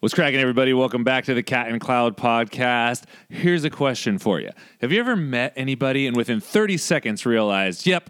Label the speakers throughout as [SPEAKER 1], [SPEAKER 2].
[SPEAKER 1] What's cracking, everybody? Welcome back to the Cat and Cloud podcast. Here's a question for you Have you ever met anybody and within 30 seconds realized, yep,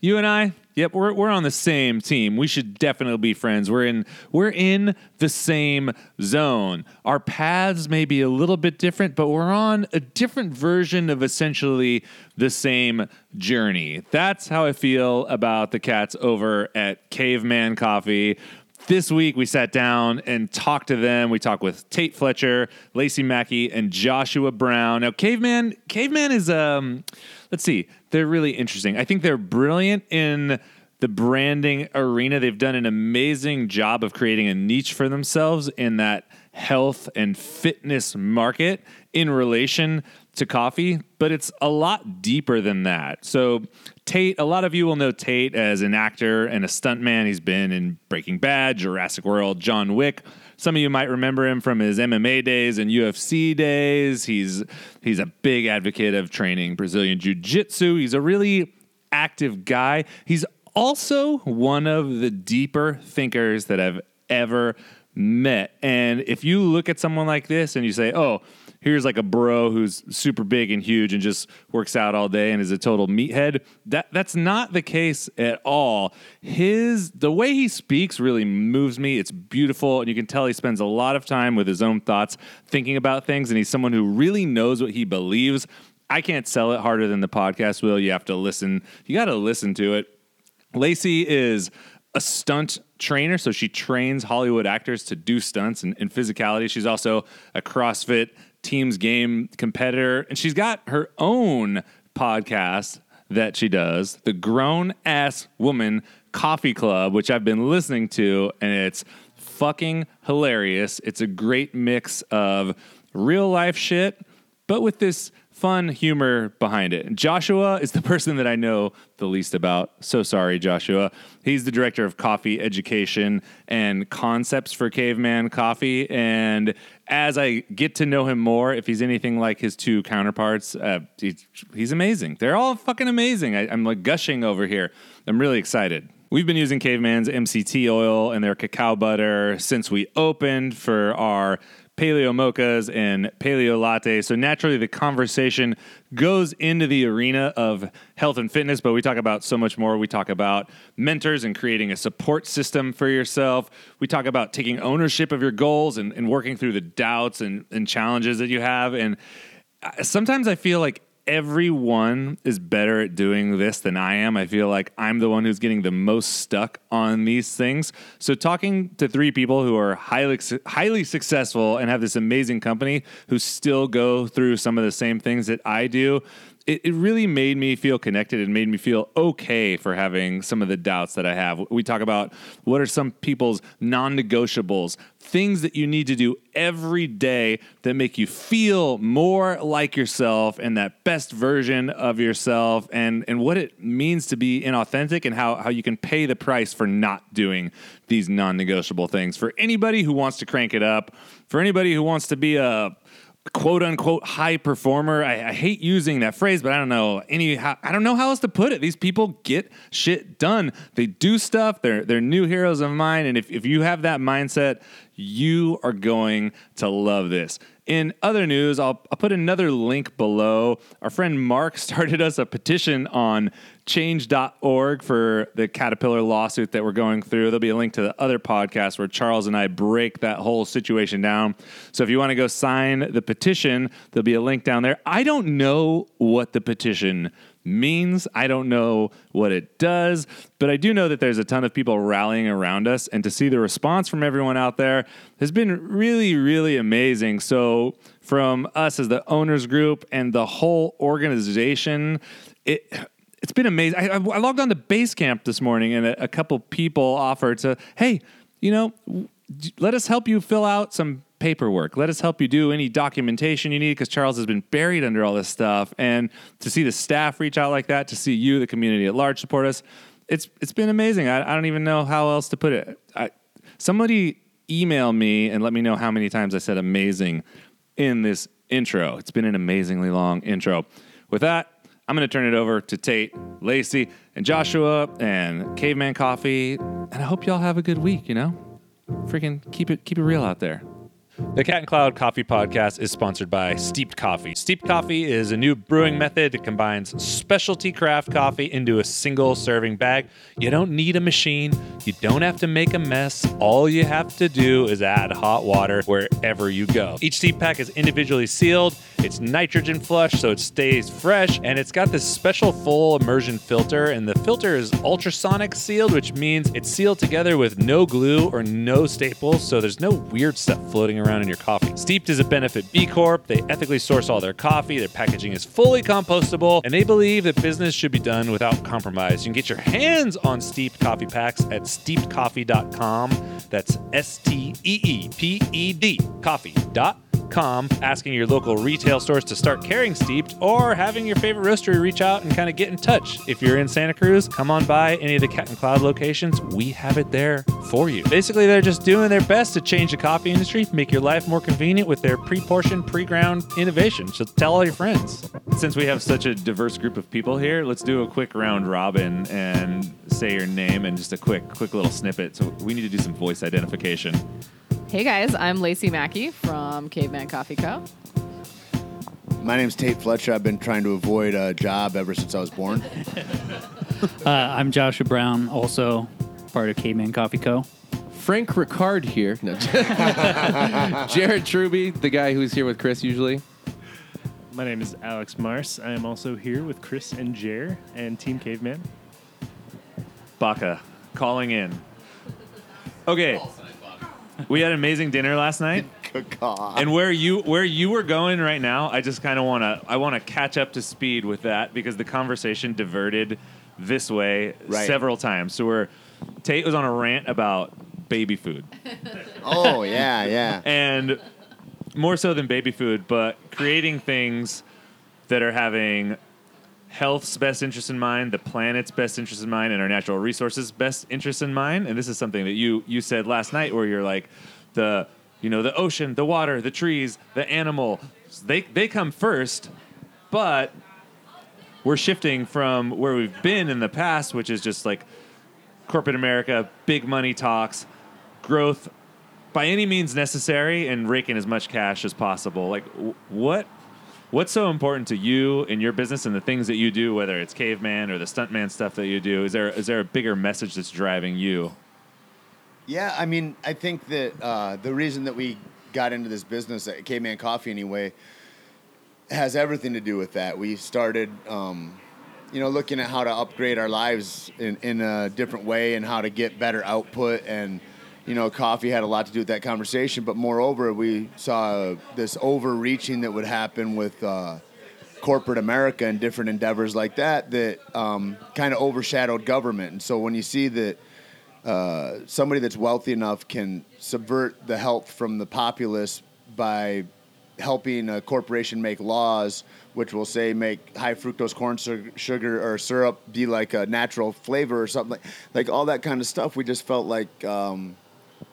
[SPEAKER 1] you and I, yep, we're, we're on the same team. We should definitely be friends. We're in we're in the same zone. Our paths may be a little bit different, but we're on a different version of essentially the same journey. That's how I feel about the cats over at Caveman Coffee. This week we sat down and talked to them. We talked with Tate Fletcher, Lacey Mackey, and Joshua Brown. Now, Caveman, Caveman is um, let's see, they're really interesting. I think they're brilliant in the branding arena. They've done an amazing job of creating a niche for themselves in that health and fitness market in relation to coffee, but it's a lot deeper than that. So, Tate, a lot of you will know Tate as an actor and a stuntman. He's been in Breaking Bad, Jurassic World, John Wick. Some of you might remember him from his MMA days and UFC days. He's he's a big advocate of training Brazilian jiu-jitsu. He's a really active guy. He's also one of the deeper thinkers that I've ever met. And if you look at someone like this and you say, "Oh, here's like a bro who's super big and huge and just works out all day and is a total meathead. That that's not the case at all. His the way he speaks really moves me. It's beautiful and you can tell he spends a lot of time with his own thoughts, thinking about things and he's someone who really knows what he believes. I can't sell it harder than the podcast will. You have to listen. You got to listen to it. Lacey is a stunt trainer, so she trains Hollywood actors to do stunts and, and, physicality. She's also a CrossFit Teams Game competitor, and she's got her own podcast that she does, the Grown Ass Woman Coffee Club, which I've been listening to, and it's fucking hilarious. It's a great mix of real life shit, but with this fun humor behind it. Joshua is the person that I know the least about. So sorry, Joshua. He's the director of coffee education and concepts for Caveman Coffee. And as I get to know him more, if he's anything like his two counterparts, uh, he's, he's, amazing. They're all fucking amazing. I, I'm like gushing over here. I'm really excited. We've been using Caveman's MCT oil and their cacao butter since we opened for our paleo mochas and paleo latte. So naturally, the conversation goes into the arena of health and fitness, but we talk about so much more. We talk about mentors and creating a support system for yourself. We talk about taking ownership of your goals and, and working through the doubts and, and challenges that you have. And uh, sometimes I feel like everyone is better at doing this than I am. I feel like I'm the one who's getting the most stuck on these things. So talking to three people who are highly highly successful and have this amazing company who still go through some of the same things that I do, it, it really made me feel connected and made me feel okay for having some of the doubts that I have. We talk about what are some people's non negotiables, things that you need to do every day that make you feel more like yourself and that best version of yourself and, and what it means to be inauthentic and how, how you can pay the price for not doing these non negotiable things. For anybody who wants to crank it up, for anybody who wants to be a quote unquote high performer. I, I, hate using that phrase, but I don't know any. How, I don't know how else to put it. These people get shit done. They do stuff. They're they're new heroes of mine. And if if you have that mindset, you are going to love this. In other news, I'll, I'll put another link below. Our friend Mark started us a petition on change.org for the Caterpillar lawsuit that we're going through. There'll be a link to the other podcast where Charles and I break that whole situation down. So if you want to go sign the petition, there'll be a link down there. I don't know what the petition means. I don't know what it does, but I do know that there's a ton of people rallying around us. And to see the response from everyone out there has been really, really amazing. So, from us as the owners group and the whole organization, it it's been amazing. I, I logged on to Basecamp this morning, and a, a couple people offered to, hey, you know, let us help you fill out some paperwork. Let us help you do any documentation you need because Charles has been buried under all this stuff. And to see the staff reach out like that, to see you, the community at large, support us, it's it's been amazing. I, I don't even know how else to put it. I, somebody email me and let me know how many times I said amazing in this intro. It's been an amazingly long intro. With that, I'm going to turn it over to Tate, Lacey, and Joshua and Caveman Coffee. And I hope y'all have a good week, you know? Freaking keep it keep it real out there. The Cat and Cloud Coffee Podcast is sponsored by Steeped Coffee. Steeped Coffee is a new brewing method that combines specialty craft coffee into a single serving bag. You don't need a machine, you don't have to make a mess. All you have to do is add hot water wherever you go. Each steep pack is individually sealed, it's nitrogen flush so it stays fresh, and it's got this special full immersion filter. And the filter is ultrasonic sealed, which means it's sealed together with no glue or no staples, so there's no weird stuff floating around in your coffee. Steeped is a benefit B Corp. They ethically source all their coffee. Their packaging is fully compostable, and they believe that business should be done without compromise. You can get your hands on steeped coffee packs at steepedcoffee.com. That's S T E E P E D coffee.com asking your local retail stores to start carrying steeped or having your favorite roastery reach out and kind of get in touch. If you're in Santa Cruz, come on by any of the Cat and Cloud locations. We have it there for you. Basically, they're just doing their best to change the coffee industry, make your life more convenient with their pre-portioned, pre-ground innovation. So tell all your friends. Since we have such a diverse group of people here, let's do a quick round robin and say your name and just a quick quick little snippet. So we need to do some voice identification.
[SPEAKER 2] Hey guys, I'm Lacey Mackey from Caveman Coffee Co.
[SPEAKER 3] My name's Tate Fletcher. I've been trying to avoid a job ever since I was born.
[SPEAKER 4] Uh, I'm Joshua Brown, also part of Caveman Coffee Co.
[SPEAKER 5] Frank Ricard here. No. Jared Truby, the guy who's here with Chris usually.
[SPEAKER 6] My name is Alex Mars. I am also here with Chris and Jer and Team Caveman.
[SPEAKER 1] Baca calling in. Okay. We had an amazing dinner last night.
[SPEAKER 3] God.
[SPEAKER 1] And where you where you were going right now, I just kind of want to I want to catch up to speed with that because the conversation diverted this way
[SPEAKER 3] Right.
[SPEAKER 1] several times. So we're Tate was on a rant about baby food.
[SPEAKER 3] oh yeah, yeah.
[SPEAKER 1] and more so than baby food, but creating things that are having health's best interest in mind, the planet's best interest in mind, and our natural resources' best interest in mind. And this is something that you you said last night, where you're like, the you know the ocean, the water, the trees, the animal, they they come first, but we're shifting from where we've been in the past, which is just like corporate America, big money talks, growth by any means necessary, and raking as much cash as possible. Like, what what's so important to you in your business and the things that you do, whether it's caveman or the stuntman stuff that you do? Is there is there a bigger message that's driving you?
[SPEAKER 3] Yeah, I mean, I think that uh, the reason that we got into this business at Caveman Coffee anyway has everything to do with that. We started, um, you know, looking at how to upgrade our lives in, in a different way and how to get better output. And, you know, coffee had a lot to do with that conversation. But moreover, we saw this overreaching that would happen with uh, corporate America and different endeavors like that that um, kind of overshadowed government. And so when you see that uh, somebody that's wealthy enough can subvert the health from the populace by helping a corporation make laws which will say make high fructose corn su- sugar or syrup be like a natural flavor or something like, like all that kind of stuff we just felt like um,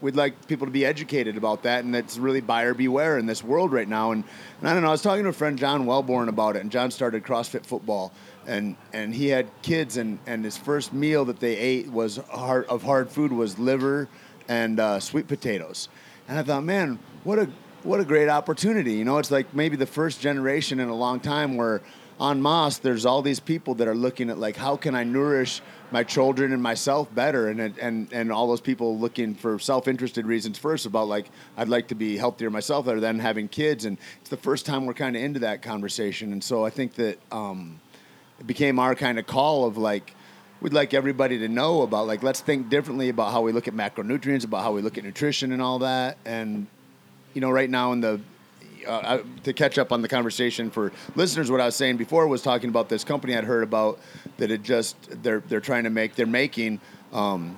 [SPEAKER 3] we'd like people to be educated about that and that's really buyer beware in this world right now. And, and i don't know i was talking to a friend john Welbourn about it and john started crossfit football. And and he had kids and and his first meal that they ate was hard of hard food was liver and uh, sweet potatoes. And i thought man what a what a great opportunity. You know it's like maybe the first generation in a long time where on Moss, there's all these people that are looking at like how can I nourish my children and myself better, and and and all those people looking for self-interested reasons first about like I'd like to be healthier myself, rather than having kids, and it's the first time we're kind of into that conversation, and so I think that um, it became our kind of call of like we'd like everybody to know about like let's think differently about how we look at macronutrients, about how we look at nutrition and all that, and you know right now in the uh, to catch up on the conversation for listeners, what I was saying before was talking about this company I'd heard about that it just they're they're trying to make they're making um,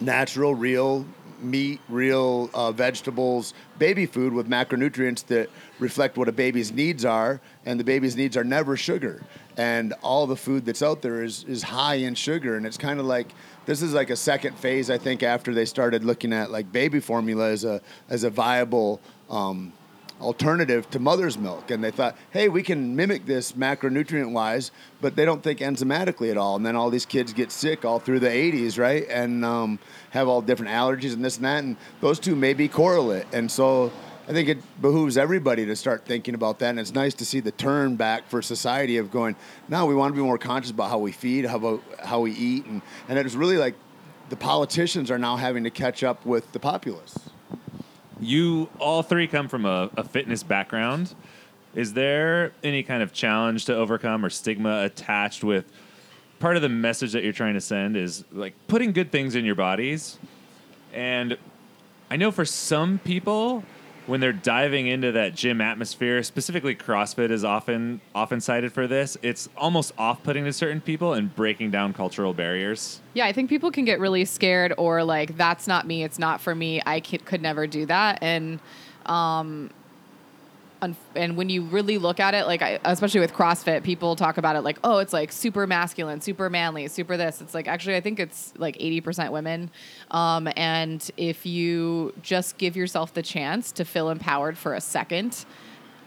[SPEAKER 3] natural, real meat, real uh, vegetables, baby food with macronutrients that reflect what a baby's needs are, and the baby's needs are never sugar. And all the food that's out there is is high in sugar, and it's kind of like this is like a second phase, I think, after they started looking at like baby formula as a as a viable. Um, alternative to mother's milk, and they thought, hey, we can mimic this macronutrient wise, but they don't think enzymatically at all. And then all these kids get sick all through the 80s, right? And um, have all different allergies and this and that, and those two may be correlate. And so I think it behooves everybody to start thinking about that. And it's nice to see the turn back for society of going, now we want to be more conscious about how we feed, how about how we eat. And, and it was really like the politicians are now having to catch up with the populace.
[SPEAKER 1] You all three come from a, a fitness background. Is there any kind of challenge to overcome or stigma attached with part of the message that you're trying to send is like putting good things in your bodies? And I know for some people, when they're diving into that gym atmosphere, specifically CrossFit is often often cited for this. It's almost off-putting to certain people and breaking down cultural barriers.
[SPEAKER 2] Yeah, I think people can get really scared or like, that's not me, it's not for me, I could, never do that. And, um, and when you really look at it, like I, especially with CrossFit, people talk about it like, oh, it's like super masculine, super manly, super this. It's like actually, I think it's like eighty percent women. Um, and if you just give yourself the chance to feel empowered for a second,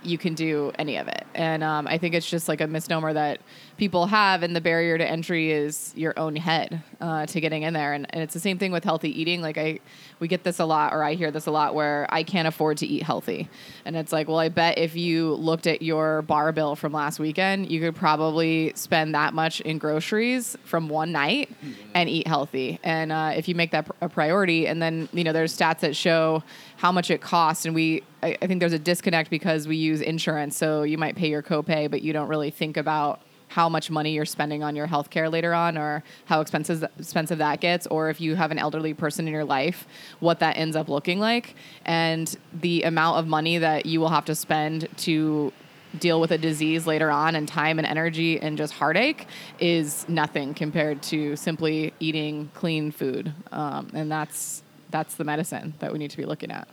[SPEAKER 2] you can do any of it. And um, I think it's just like a misnomer that people have, and the barrier to entry is your own head uh, to getting in there. And, and it's the same thing with healthy eating. Like I, we get this a lot, or I hear this a lot, where I can't afford to eat healthy, and it's like, well, I bet if you looked at your bar bill from last weekend, you could probably spend that much in groceries from one night and eat healthy. And uh, if you make that pr- a priority, and then you know, there's stats that show how much it costs, and we, I think there's a disconnect because we use insurance, so you might pay your copay, but you don't really think about how much money you're spending on your health care later on or how expensive expensive that gets or if you have an elderly person in your life what that ends up looking like. And the amount of money that you will have to spend to deal with a disease later on and time and energy and just heartache is nothing compared to simply eating clean food. Um, and that's that's the medicine that we need to be looking at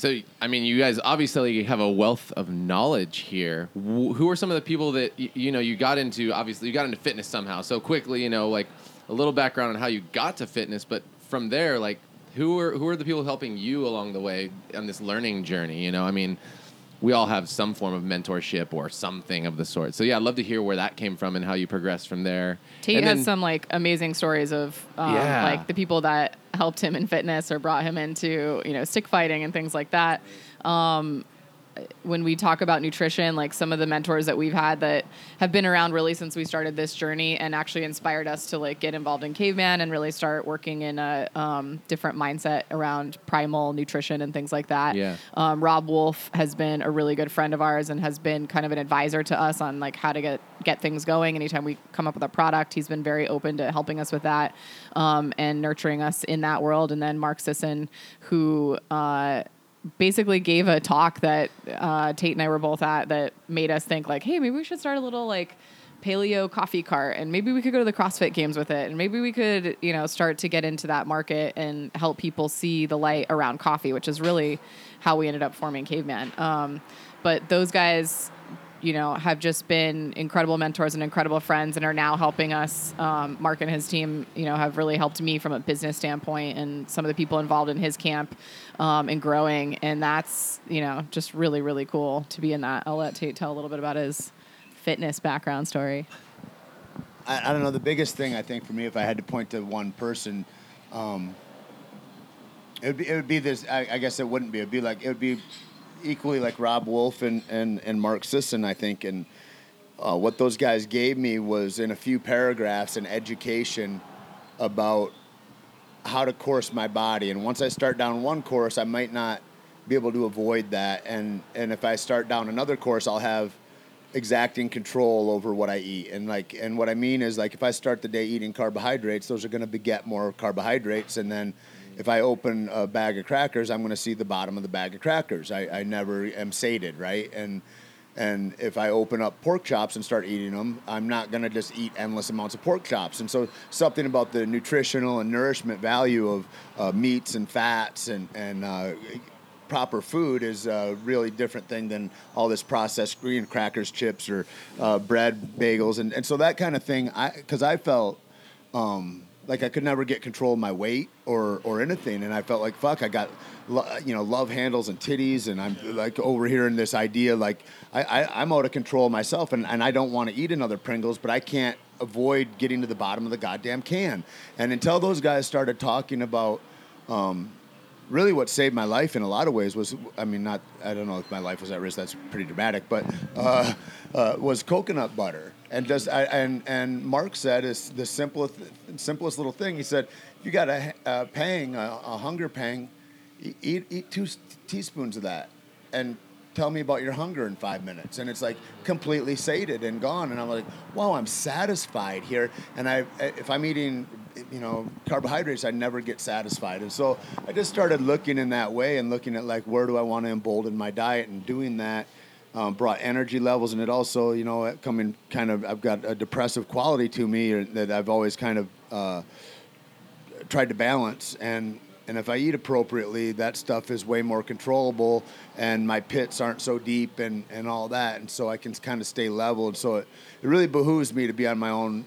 [SPEAKER 5] So, I mean, you guys obviously have a wealth of knowledge here. Wh- Who are some of the people that y- you know you got into? Obviously, you got into fitness somehow. So quickly, you know, like a little background on how you got to fitness, but from there, like who are who are the people helping you along the way on this learning journey? You know, I mean, we all have some form of mentorship or something of the sort. So yeah, I'd love to hear where that came from and how you progressed from there.
[SPEAKER 2] Tate
[SPEAKER 5] And
[SPEAKER 2] has
[SPEAKER 5] then-
[SPEAKER 2] some like amazing stories of um,
[SPEAKER 5] Yeah.
[SPEAKER 2] like the people that helped him in fitness or brought him into you know stick fighting and things like that. Um, when we talk about nutrition, like some of the mentors that we've had that have been around really since we started this journey and actually inspired us to like get involved in caveman and really start working in a um, different mindset around primal nutrition and things like that.
[SPEAKER 5] Yeah.
[SPEAKER 2] Um, Robb Wolf has been a really good friend of ours and has been kind of an advisor to us on like how to get get things going. Anytime we come up with a product, he's been very open to helping us with that um, and nurturing us in that world. And then Mark Sisson, who uh, basically gave a talk that uh, Tate and I were both at that made us think like, hey, maybe we should start a little like paleo coffee cart and maybe we could go to the CrossFit games with it and maybe we could, you know, start to get into that market and help people see the light around coffee, which is really how we ended up forming Caveman. Um, but those guys you know, have just been incredible mentors and incredible friends and are now helping us. Um, Mark and his team, you know, have really helped me from a business standpoint and some of the people involved in his camp um, and growing. And that's, you know, just really, really cool to be in that. I'll let Tate tell a little bit about his fitness background story.
[SPEAKER 3] I, I don't know. The biggest thing I think for me, if I had to point to one person, um, it would be it would be this. I, I guess it wouldn't be. It'd be like it would be equally like Robb Wolf and and and Mark Sisson. I think and. Uh, what those guys gave me was in a few paragraphs an education about how to course my body. And once I start down one course, I might not be able to avoid that. And and if I start down another course, I'll have exacting control over what I eat. And like and what I mean is like if I start the day eating carbohydrates, those are going to beget more carbohydrates. And then if I open a bag of crackers, I'm going to see the bottom of the bag of crackers. I, I never am sated, right? And and if I open up pork chops and start eating them, I'm not going to just eat endless amounts of pork chops. And so, something about the nutritional and nourishment value of uh, meats and fats and, and uh, proper food is a really different thing than all this processed green crackers, chips, or uh, bread, bagels. And, and so, that kind of thing, because I, I felt um, like I could never get control of my weight or or anything, and I felt like fuck, I got you know love handles and titties, and I'm like over here in this idea like I, I I'm out of control myself, and and I don't want to eat another Pringles, but I can't avoid getting to the bottom of the goddamn can, and until those guys started talking about. Um, really what saved my life in a lot of ways was I mean not I don't know if my life was at risk that's pretty dramatic but uh, uh, was coconut butter and just and and Mark said is the simplest simplest little thing. He said you got a, a pang a, a hunger pang eat eat two teaspoons of that and tell me about your hunger in five minutes. And it's like completely sated and gone. And i'm like wow i'm satisfied here. And i if i'm eating you know carbohydrates i never get satisfied. And so i just started looking in that way and looking at like where do i want to embolden my diet and doing that um, brought energy levels and it also you know coming kind of i've got a depressive quality to me that i've always kind of uh, tried to balance and and if I eat appropriately, that stuff is way more controllable, and my pits aren't so deep and, and all that, and so I can kind of stay leveled. So it, it really behooves me to be on my own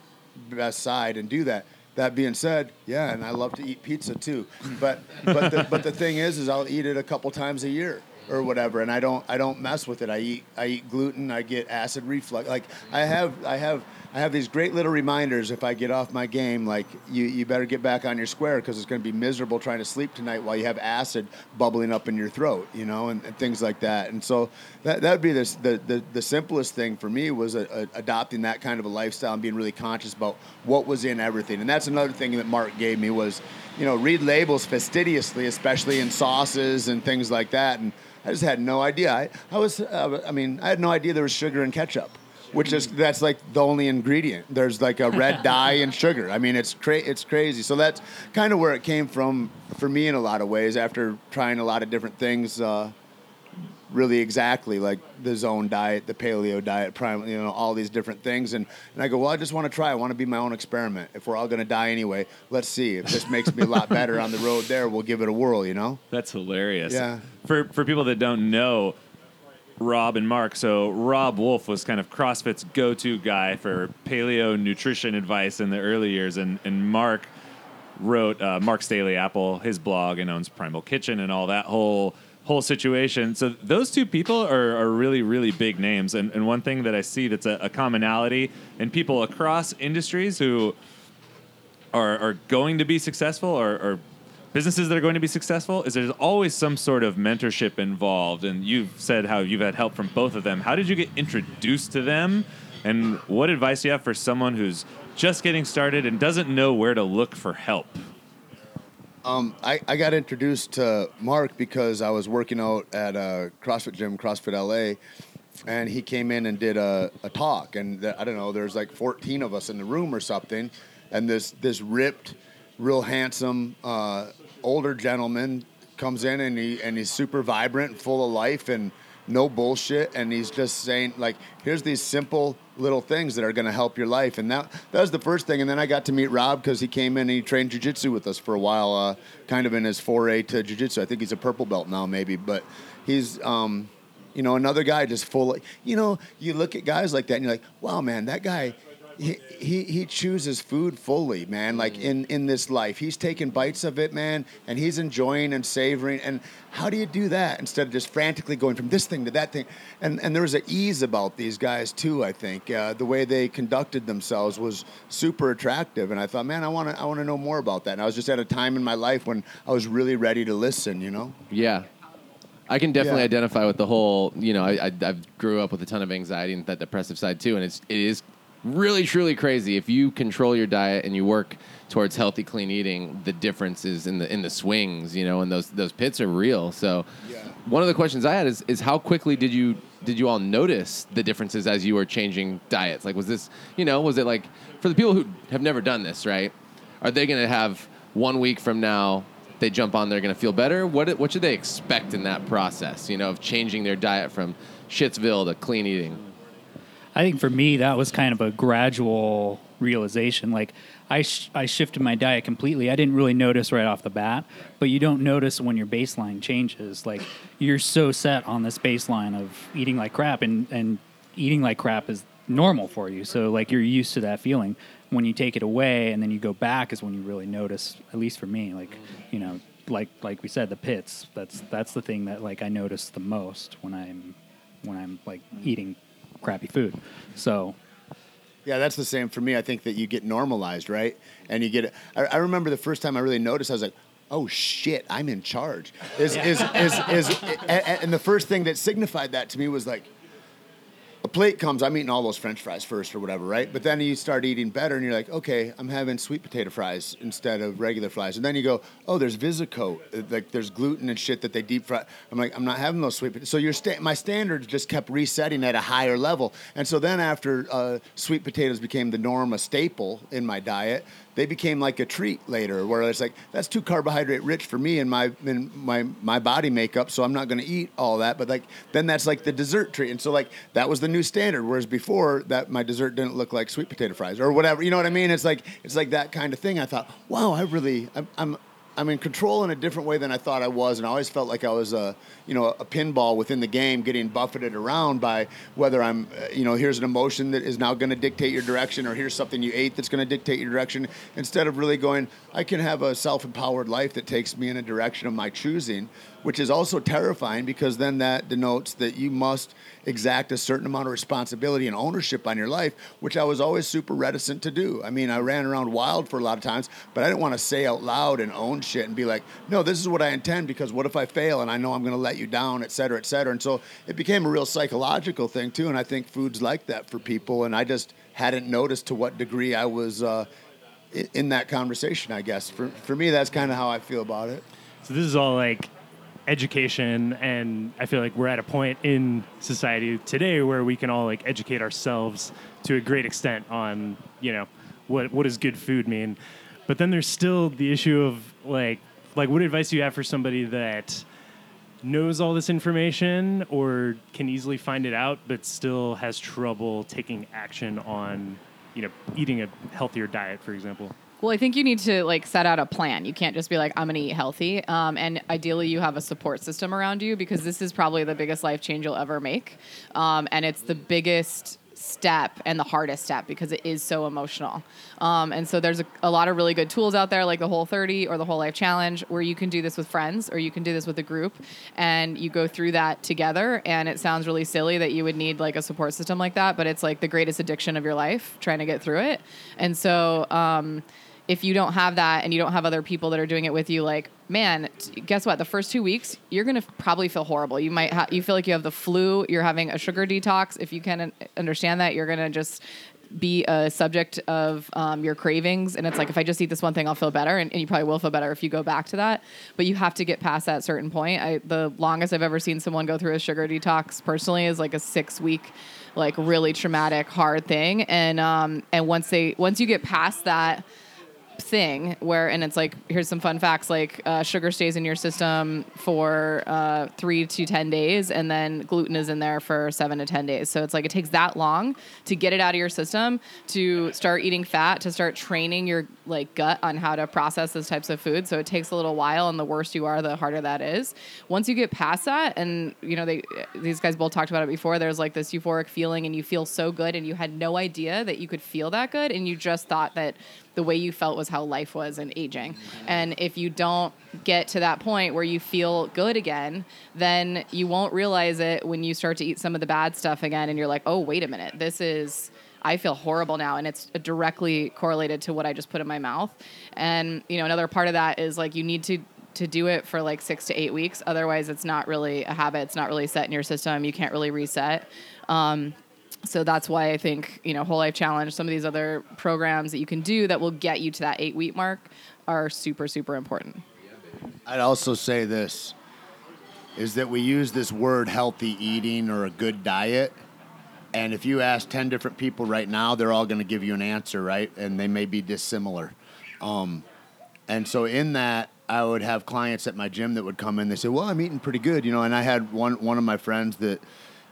[SPEAKER 3] best side and do that. That being said, yeah, and I love to eat pizza too, but but the, but the thing is, is I'll eat it a couple times a year or whatever, and I don't I don't mess with it. I eat I eat gluten, I get acid reflux. Like I have I have I have these great little reminders if I get off my game, like you, you better get back on your square because it's going to be miserable trying to sleep tonight while you have acid bubbling up in your throat, you know, and, and things like that. And so that that would be the, the the simplest thing for me was a, a, adopting that kind of a lifestyle and being really conscious about what was in everything. And that's another thing that Mark gave me was, you know, read labels fastidiously, especially in sauces and things like that. And I just had no idea. I, I was, uh, I mean, I had no idea there was sugar in ketchup which is that's like the only ingredient. There's like a red dye and sugar. I mean, it's cra- it's crazy. So that's kind of where it came from for me in a lot of ways. After trying a lot of different things, uh, really exactly like the zone diet, the paleo diet, prime, you know, all these different things. And, and I go, well, I just want to try. I want to be my own experiment. If we're all going to die anyway, let's see. If this makes me a lot better on the road there, we'll give it a whirl. You know?
[SPEAKER 1] That's hilarious.
[SPEAKER 3] Yeah.
[SPEAKER 1] For for people that don't know, Rob and Mark. So Robb Wolf was kind of CrossFit's go-to guy for paleo nutrition advice in the early years, and and Mark wrote uh, Mark's Daily Apple his blog and owns Primal Kitchen and all that whole whole situation. So those two people are, are really really big names, and and one thing that I see that's a, a commonality in people across industries who are, are going to be successful or, or businesses that are going to be successful is there's always some sort of mentorship involved and you've said how you've had help from both of them how did you get introduced to them and what advice do you have for someone who's just getting started and doesn't know where to look for help
[SPEAKER 3] Um, I, I got introduced to Mark because I was working out at a CrossFit gym, CrossFit LA, and he came in and did a, a talk. And the, I don't know, there's like 14 of us in the room or something, and this this ripped, real handsome uh, older gentleman comes in and he and he's super vibrant, full of life, and no bullshit. And he's just saying like, here's these simple little things that are going to help your life. And that that was the first thing. And then I got to meet Rob because he came in and he trained jujitsu with us for a while, uh, kind of in his foray to jujitsu. I think he's a purple belt now, maybe, but he's. Um, you know, another guy just full of, you know, you look at guys like that and you're like, wow, man, that guy, he, he, he chooses food fully, man. Like in, in this life, he's taking bites of it, man, and he's enjoying and savoring. And how do you do that instead of just frantically going from this thing to that thing? And, and there was an ease about these guys too, I think. Uh, the way they conducted themselves was super attractive. And I thought, man, I want to I want to know more about that. And I was just at a time in my life when I was really ready to listen, you know?
[SPEAKER 5] Yeah. I can definitely
[SPEAKER 3] Yeah.
[SPEAKER 5] identify with the whole, you know, I, I, I grew up with a ton of anxiety and that depressive side too. And it's, it is really, truly crazy. If you control your diet and you work towards healthy, clean eating, the difference is in the, in the swings, you know, and those, those pits are real. So
[SPEAKER 3] Yeah.
[SPEAKER 5] one of the questions I had is, is how quickly did you, did you all notice the differences as you were changing diets? Like, was this, you know, was it like, for the people who have never done this, right? Are they going to have one week from now they jump on, they're going to feel better. What what should they expect in that process? You know, of changing their diet from Shitsville to clean eating.
[SPEAKER 4] I think for me that was kind of a gradual realization. Like I sh- I shifted my diet completely. I didn't really notice right off the bat, but you don't notice when your baseline changes. Like you're so set on this baseline of eating like crap, and and eating like crap is normal for you. So like you're used to that feeling. when you take it away and then you go back is when you really notice. At least for me, like you know, like like we said, the pits. That's that's the thing that like I notice the most when I'm when I'm like eating crappy food. So
[SPEAKER 3] Yeah, that's the same for me. I think that you get normalized, right? And you get. I, I remember the first time I really noticed. I was like, "Oh shit, I'm in charge." Is is is is, and, and the first thing that signified that to me was like, a plate comes. I'm eating all those French fries first or whatever, right? But then you start eating better, and you're like, okay, I'm having sweet potato fries instead of regular fries. And then you go, oh, there's Visicoat, Uh, like there's gluten and shit that they deep fry. I'm like, I'm not having those sweet. potatoes. So your sta- my standards just kept resetting at a higher level. And so then after uh, sweet potatoes became the norm, a staple in my diet, they became like a treat later, where it's like that's too carbohydrate rich for me and my in my my body makeup, so I'm not going to eat all that. But like then that's like the dessert treat, and so like that was the new standard. Whereas before that my dessert didn't look like sweet potato fries or whatever. You know what I mean? It's like it's like that kind of thing. I thought, wow, I really I'm. I'm I'm in control in a different way than I thought I was, and I always felt like I was a, you know, a pinball within the game, getting buffeted around by whether I'm, uh, you know, here's an emotion that is now going to dictate your direction, or here's something you ate that's going to dictate your direction. Instead of really going, I can have a self-empowered life that takes me in a direction of my choosing, which is also terrifying because then that denotes that you must exact a certain amount of responsibility and ownership on your life, which I was always super reticent to do. I mean, I ran around wild for a lot of times, but I didn't want to say out loud and own shit and be like, no, this is what I intend because what if I fail and I know I'm going to let you down, et cetera, et cetera. And so it became a real psychological thing too. And I think food's like that for people. And I just hadn't noticed to what degree I was uh, in that conversation, I guess. For, for me, that's kind of how I feel about it.
[SPEAKER 6] So this is all like education, and I feel like we're at a point in society today where we can all like educate ourselves to a great extent on you know what what does good food mean. But then there's still the issue of like like what advice do you have for somebody that knows all this information or can easily find it out but still has trouble taking action on you know eating a healthier diet for example
[SPEAKER 2] Well, I think you need to like set out a plan. You can't just be like, I'm going to eat healthy. Um, and ideally, you have a support system around you because this is probably the biggest life change you'll ever make. Um, and it's the biggest step and the hardest step because it is so emotional. Um, and so there's a, a lot of really good tools out there like the Whole 30 or the Whole Life Challenge where you can do this with friends or you can do this with a group and you go through that together. And it sounds really silly that you would need like a support system like that, but it's like the greatest addiction of your life trying to get through it. And so, um, if you don't have that and you don't have other people that are doing it with you, like, man, t- guess what? The first two weeks, you're gonna probably feel horrible. You might ha- you feel like you have the flu. You're having a sugar detox. If you can un- understand that, you're gonna just be a subject of um, your cravings. And it's like, if I just eat this one thing, I'll feel better. And, and you probably will feel better if you go back to that. But you have to get past that certain point. I, the longest I've ever seen someone go through a sugar detox personally is like a six week, like really traumatic, hard thing. And um, and once they once you get past that thing where and it's like here's some fun facts like uh, sugar stays in your system for uh, three to ten days and then gluten is in there for seven to ten days. So it's like it takes that long to get it out of your system to start eating fat to start training your like gut on how to process those types of food so it takes a little while and the worse you are the harder that is once you get past that and you know they these guys both talked about it before there's like this euphoric feeling and you feel so good and you had no idea that you could feel that good and you just thought that the way you felt was how life was and aging. Mm-hmm. And if you don't get to that point where you feel good again, then you won't realize it when you start to eat some of the bad stuff again and you're like, "Oh, wait a minute. This is I feel horrible now and it's directly correlated to what I just put in my mouth." And, you know, another part of that is like you need to to do it for like 6 to 8 weeks. Otherwise, it's not really a habit. It's not really set in your system. You can't really reset. Um, so that's why I think you know Whole Life Challenge, some of these other programs that you can do that will get you to that eight week mark are super super important.
[SPEAKER 3] I'd also say this is that we use this word healthy eating or a good diet. And if you ask 10 different people right now, they're all going to give you an answer, right? And they may be dissimilar. Um, and so in that, I would have clients at my gym that would come in. They say, "Well, I'm eating pretty good," you know. And I had one one of my friends that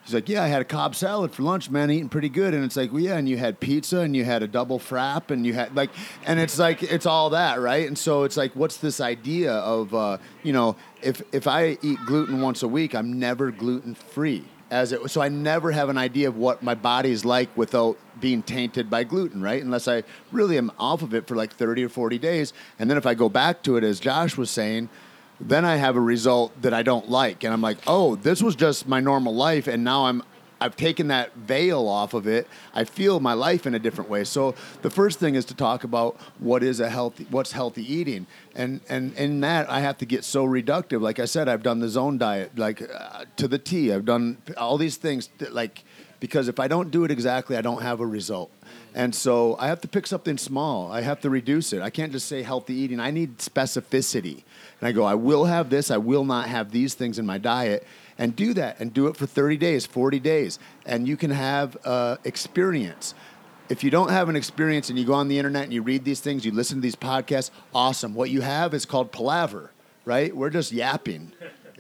[SPEAKER 3] he's like, "Yeah, I had a Cobb salad for lunch, man, eating pretty good." And it's like, "Well, yeah," and you had pizza, and you had a double frap, and you had like, and it's like it's all that, right? And so it's like, what's this idea of, uh, you know, if if I eat gluten once a week, I'm never gluten free. As it so I never have an idea of what my body's like without being tainted by gluten, right? Unless I really am off of it for like 30 or 40 days. And then if I go back to it, as Josh was saying, then I have a result that I don't like. And I'm like, oh, this was just my normal life. And now I'm I've taken that veil off of it. I feel my life in a different way. So the first thing is to talk about what is a healthy, what's healthy eating, and and in that I have to get so reductive. Like I said, I've done the zone diet, like uh, to the T. I've done all these things, that, like because if I don't do it exactly, I don't have a result. And so I have to pick something small. I have to reduce it. I can't just say healthy eating. I need specificity. And I go, I will have this. I will not have these things in my diet and do that and do it for 30 days, 40 days, and you can have uh, experience. If you don't have an experience and you go on the internet and you read these things, you listen to these podcasts, awesome. What you have is called palaver, right? We're just yapping.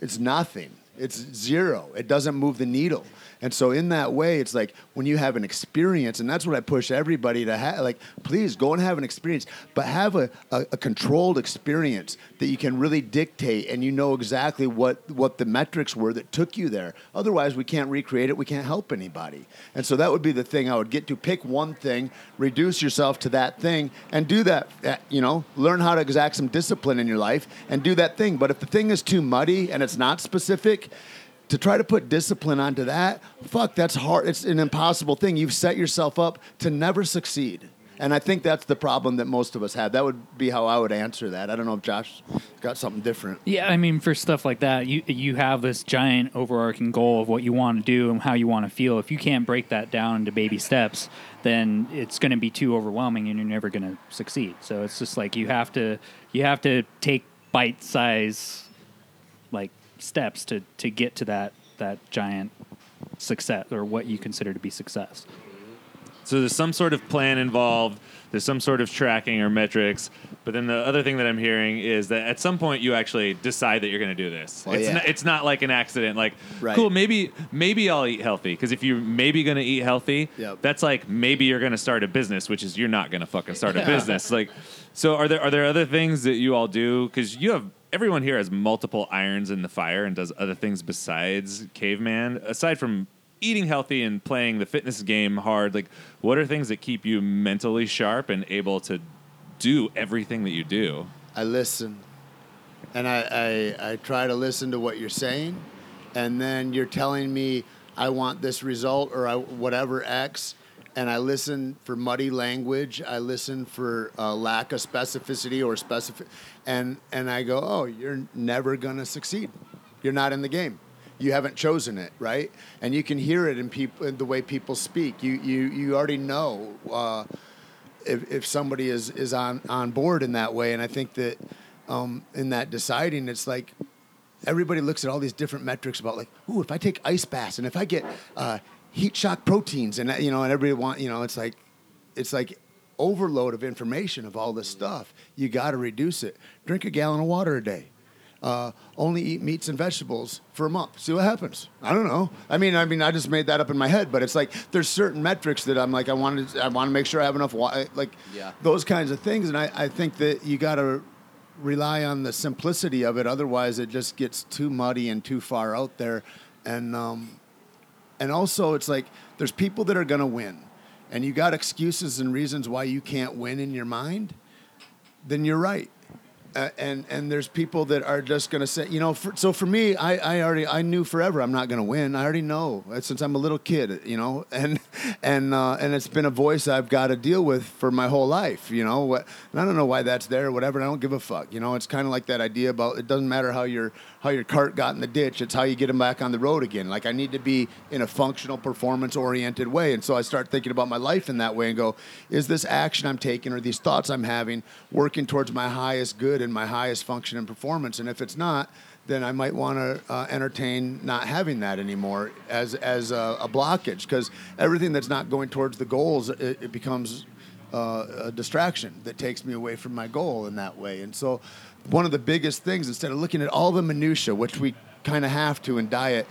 [SPEAKER 3] It's nothing. It's zero. It doesn't move the needle. And so in that way, it's like when you have an experience, and that's what I push everybody to have. Like, please go and have an experience, but have a, a, a controlled experience that you can really dictate, and you know exactly what what the metrics were that took you there. Otherwise, we can't recreate it. We can't help anybody. And so that would be the thing I would get to: pick one thing, reduce yourself to that thing, and do that. uh, You know, learn how to exact some discipline in your life and do that thing. But if the thing is too muddy and it's not specific to try to put discipline onto that, fuck, that's hard. It's an impossible thing. You've set yourself up to never succeed. And I think that's the problem that most of us have. That would be how I would answer that. I don't know if Josh got something different.
[SPEAKER 4] Yeah, I mean, for stuff like that, you you have this giant overarching goal of what you want to do and how you want to feel. If you can't break that down into baby steps, then it's going to be too overwhelming, and you're never going to succeed. So it's just like you have to you have to take bite size like steps to to get to that that giant success or what you consider to be success.
[SPEAKER 1] So there's some sort of plan involved. There's some sort of tracking or metrics. But then the other thing that I'm hearing is that at some point you actually decide that you're going to do this.
[SPEAKER 3] Well,
[SPEAKER 1] it's,
[SPEAKER 3] yeah.
[SPEAKER 1] not, it's not like an accident. Like,
[SPEAKER 3] Right.
[SPEAKER 1] cool, maybe maybe I'll eat healthy. Because if you're maybe going to eat healthy,
[SPEAKER 3] Yep.
[SPEAKER 1] that's like maybe you're going to start a business, which is you're not going to fucking start a business. Like, so are there are there other things that you all do? Because you have everyone here has multiple irons in the fire and does other things besides caveman. Aside from eating healthy and playing the fitness game hard, like what are things that keep you mentally sharp and able to do everything that you do?
[SPEAKER 3] I listen, and I, I I try to listen to what you're saying, and then you're telling me I want this result or I, whatever X, and I listen for muddy language. I listen for uh, lack of specificity or specific, and and I go, oh, you're never gonna succeed. You're not in the game. You haven't chosen it, right? And you can hear it in people, the way people speak. You you you already know. Uh, if, if somebody is, is on, on board in that way. And I think that um, in that deciding, it's like everybody looks at all these different metrics about like, ooh, if I take ice baths and if I get uh, heat shock proteins and you know, and everybody want, you know, it's like, it's like overload of information of all this stuff. You got to reduce it. Drink a gallon of water a day. Uh, only eat meats and vegetables for a month. See what happens. I don't know. I mean, I mean, I just made that up in my head, but it's like there's certain metrics that I'm like, I want to, I want to make sure I have enough water, like
[SPEAKER 5] Yeah.
[SPEAKER 3] those kinds of things. And I, I think that you got to rely on the simplicity of it. Otherwise, it just gets too muddy and too far out there. And um, and also, it's like there's people that are going to win, and you got excuses and reasons why you can't win in your mind. Then you're right. Uh, and and there's people that are just going to say, you know, for, so for me, I, I already I knew forever I'm not going to win. I already know uh, since I'm a little kid, you know, and and uh, and it's been a voice I've got to deal with for my whole life, you know. What and I don't know why that's there or whatever. I don't give a fuck, you know. It's kind of like that idea about it doesn't matter how your how your cart got in the ditch. It's how you get them back on the road again. Like I need to be in a functional, performance oriented way, and so I start thinking about my life in that way and go, is this action I'm taking or these thoughts I'm having working towards my highest good and my highest function and performance? And if it's not, then I might want to uh, entertain not having that anymore as as a, a blockage because everything that's not going towards the goals it, it becomes uh, a distraction that takes me away from my goal in that way. And so, one of the biggest things instead of looking at all the minutia, which we kind of have to in diet.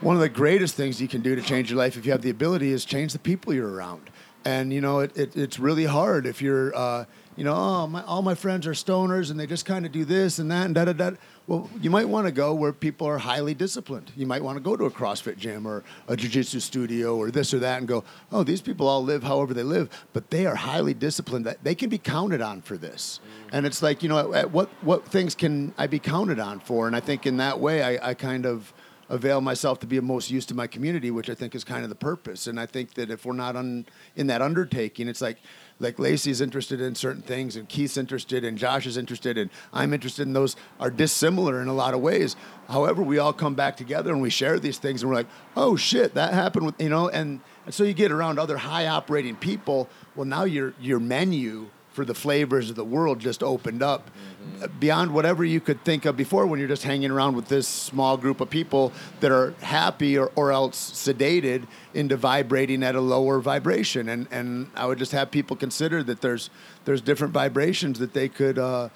[SPEAKER 3] One of the greatest things you can do to change your life if you have the ability is change the people you're around. and you know it, it, it's really hard if you're uh, you know oh my, all my friends are stoners and they just kind of do this and that and da da da well you might want to go where people are highly disciplined. You might want to go to a crossfit gym or a jiu-jitsu studio or this or that and go oh these people all live however they live but they are highly disciplined that they can be counted on for this. Mm. And it's like you know at what what things can i be counted on for? And i think in that way i, I kind of avail myself to be of most use to my community, which I think is kind of the purpose. And I think that if we're not on in that undertaking, it's like like Lacey's interested in certain things, and Keith's interested, and Josh is interested, and I'm interested in those are dissimilar in a lot of ways. However, we all come back together and we share these things, and we're like, oh shit, that happened with you know, and, and so you get around other high operating people. Well, now your your menu for the flavors of the world just opened up mm-hmm. beyond whatever you could think of before when you're just hanging around with this small group of people that are happy or, or else sedated into vibrating at a lower vibration and and I would just have people consider that there's there's different vibrations that they could uh,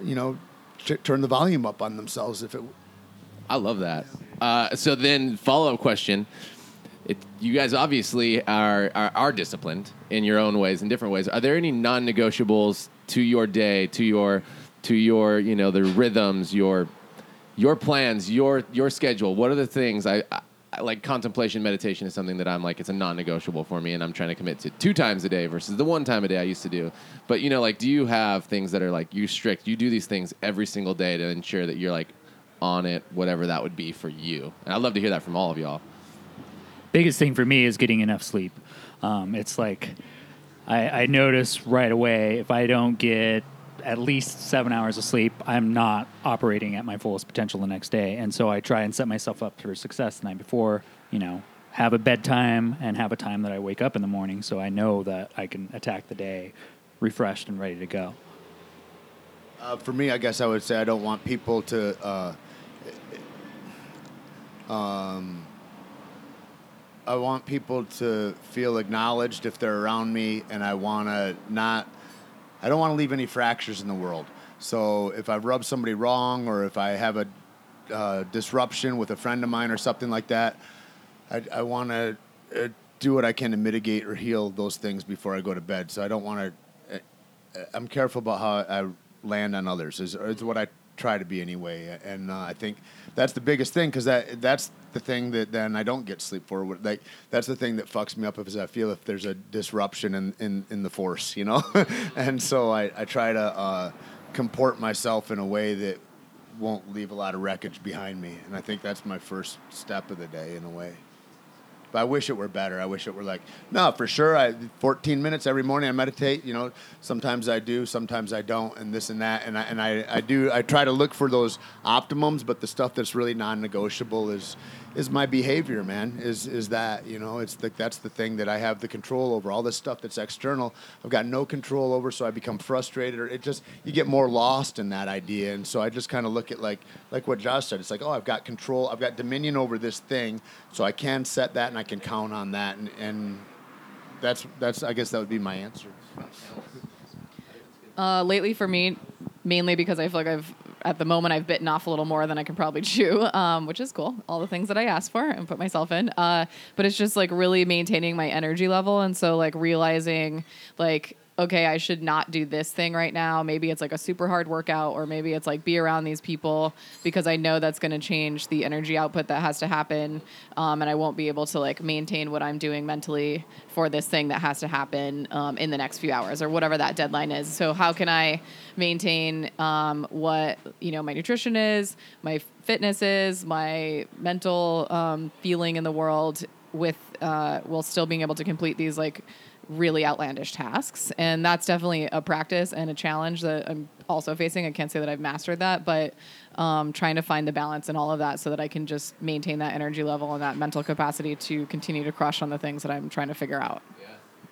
[SPEAKER 3] you know t- turn the volume up on themselves if it
[SPEAKER 5] I love that. Uh, so then follow up question it, you guys obviously are, are, are disciplined in your own ways, in different ways. Are there any non-negotiables to your day, to your to your you know the rhythms, your your plans, your your schedule? What are the things I, I like? Contemplation, meditation is something that I'm like it's a non-negotiable for me, and I'm trying to commit to two times a day versus the one time a day I used to do. But you know, like, do you have things that are like you strict? You do these things every single day to ensure that you're like on it, whatever that would be for you. And I'd love to hear that from all of y'all
[SPEAKER 4] biggest thing for me is getting enough sleep. Um, it's like I, I notice right away if I don't get at least seven hours of sleep, I'm not operating at my fullest potential the next day. And so I try and set myself up for success the night before, you know, have a bedtime and have a time that I wake up in the morning so I know that I can attack the day refreshed and ready to go.
[SPEAKER 3] Uh, for me, I guess I would say I don't want people to uh, um, I want people to feel acknowledged if they're around me, and I want to not. I don't want to leave any fractures in the world. So if I rub somebody wrong, or if I have a uh, disruption with a friend of mine or something like that, I, I want to uh, do what I can to mitigate or heal those things before I go to bed. So I don't want to. Uh, I'm careful about how I land on others. Is, is what I try to be anyway, and uh, I think that's the biggest thing because that that's the thing that then I don't get sleep for. Like that's the thing that fucks me up is I feel if there's a disruption in in, in the force, you know, and so I I try to uh, comport myself in a way that won't leave a lot of wreckage behind me, and I think that's my first step of the day in a way. But I wish it were better. I wish it were like, no, for sure. I 14 minutes every morning. I meditate. You know, sometimes I do, sometimes I don't, and this and that. And I and I, I do. I try to look for those optimums, but the stuff that's really non-negotiable is is my behavior, man. Is is that you know? It's the, that's the thing that I have the control over. All this stuff that's external, I've got no control over. So I become frustrated, or it just you get more lost in that idea. And so I just kind of look at like like what Josh said. It's like, oh, I've got control. I've got dominion over this thing, so I can set that and I can count on that. And and that's that's I guess that would be my answer.
[SPEAKER 2] Uh, lately, for me, mainly because I feel like I've at the moment I've bitten off a little more than I can probably chew, um, which is cool. All the things that I asked for and put myself in. Uh, but it's just like really maintaining my energy level, and so like realizing like okay, I should not do this thing right now. Maybe it's like a super hard workout, or maybe it's like be around these people because I know that's going to change the energy output that has to happen. Um, and I won't be able to like maintain what I'm doing mentally for this thing that has to happen um, in the next few hours or whatever that deadline is. So, how can I maintain um, what, you know, my nutrition is, my fitness is, my mental um, feeling in the world with, uh, while still being able to complete these like, really outlandish tasks. And that's definitely a practice and a challenge that I'm also facing. I can't say that I've mastered that, but um, trying to find the balance in all of that so that I can just maintain that energy level and that mental capacity to continue to crush on the things that I'm trying to figure out.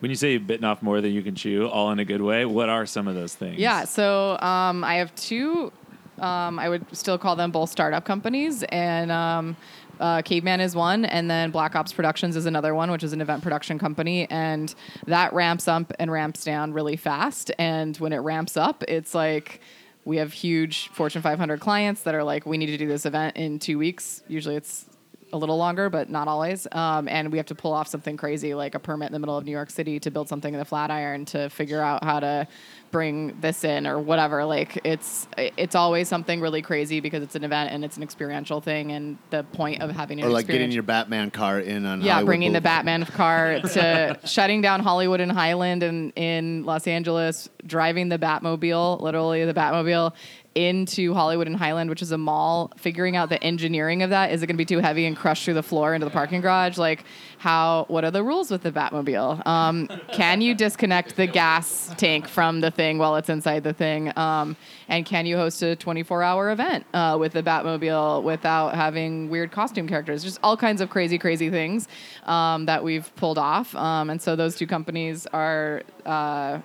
[SPEAKER 1] When you say you've bitten off more than you can chew, all in a good way, what are some of those things?
[SPEAKER 2] Yeah, so um, I have two. Um, I would still call them both startup companies, and um, uh, Caveman is one, and then Black Ops Productions is another one, which is an event production company, and that ramps up and ramps down really fast. And when it ramps up, it's like we have huge Fortune 500 clients that are like, we need to do this event in two weeks. Usually, it's a little longer, but not always. Um, and we have to pull off something crazy like a permit in the middle of New York City to build something in the Flatiron to figure out how to bring this in or whatever. Like it's it's always something really crazy because it's an event and it's an experiential thing. And the point of having an
[SPEAKER 3] Or like getting your Batman car in on
[SPEAKER 2] yeah,
[SPEAKER 3] Hollywood
[SPEAKER 2] bringing the Batman car to shutting down Hollywood and Highland and in Los Angeles, driving the Batmobile, literally the Batmobile, into Hollywood and Highland, which is a mall, figuring out the engineering of that. Is it going to be too heavy and crush through the floor into the parking garage? Like, how, what are the rules with the Batmobile? Um, can you disconnect the gas tank from the thing while it's inside the thing? Um, and can you host a 24 hour event uh, with the Batmobile without having weird costume characters? Just all kinds of crazy, crazy things um, that we've pulled off. Um, and so those two companies are. Uh,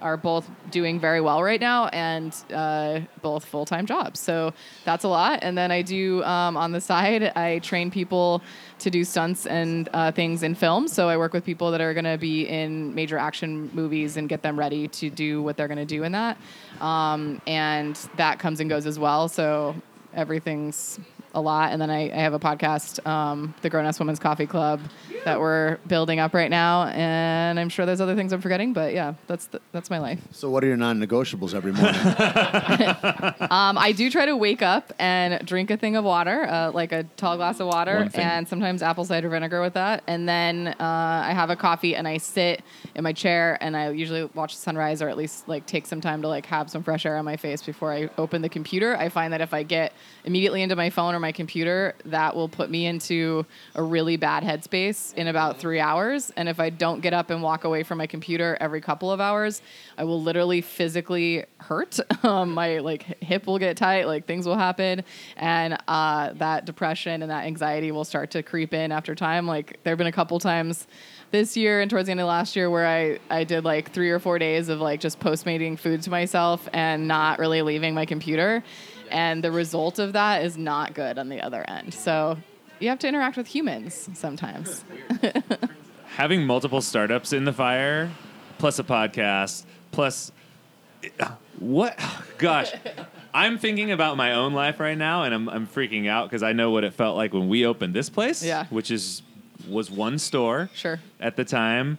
[SPEAKER 2] are both doing very well right now and uh, both full time jobs. So that's a lot. And then I do um, on the side, I train people to do stunts and uh, things in films. So I work with people that are going to be in major action movies and get them ready to do what they're going to do in that. Um, and that comes and goes as well. So everything's a lot. And then I, I have a podcast, um, the Grown Ass Women's Coffee Club, that we're building up right now. And I'm sure there's other things I'm forgetting, but yeah, that's the, that's my life.
[SPEAKER 3] So what are your non-negotiables every morning?
[SPEAKER 2] Um, I do try to wake up and drink a thing of water, uh, like a tall glass of water, and sometimes apple cider vinegar with that. And then uh, I have a coffee and I sit in my chair and I usually watch the sunrise or at least like take some time to like have some fresh air on my face before I open the computer. I find that if I get immediately into my phone or my computer, that will put me into a really bad headspace in about three hours. And if I don't get up and walk away from my computer every couple of hours, I will literally physically hurt. Um, my like hip will get tight, like things will happen, and uh, that depression and that anxiety will start to creep in after time. Like there have been a couple times this year and towards the end of last year where I, I did like three or four days of like just postmating food to myself and not really leaving my computer. And the result of that is not good on the other end. So you have to interact with humans sometimes.
[SPEAKER 1] having multiple startups in the fire, plus a podcast, plus what? Gosh, I'm thinking about my own life right now, and I'm I'm freaking out because I know what it felt like when we opened this place.
[SPEAKER 2] Yeah.
[SPEAKER 1] which is was one store.
[SPEAKER 2] Sure.
[SPEAKER 1] At the time,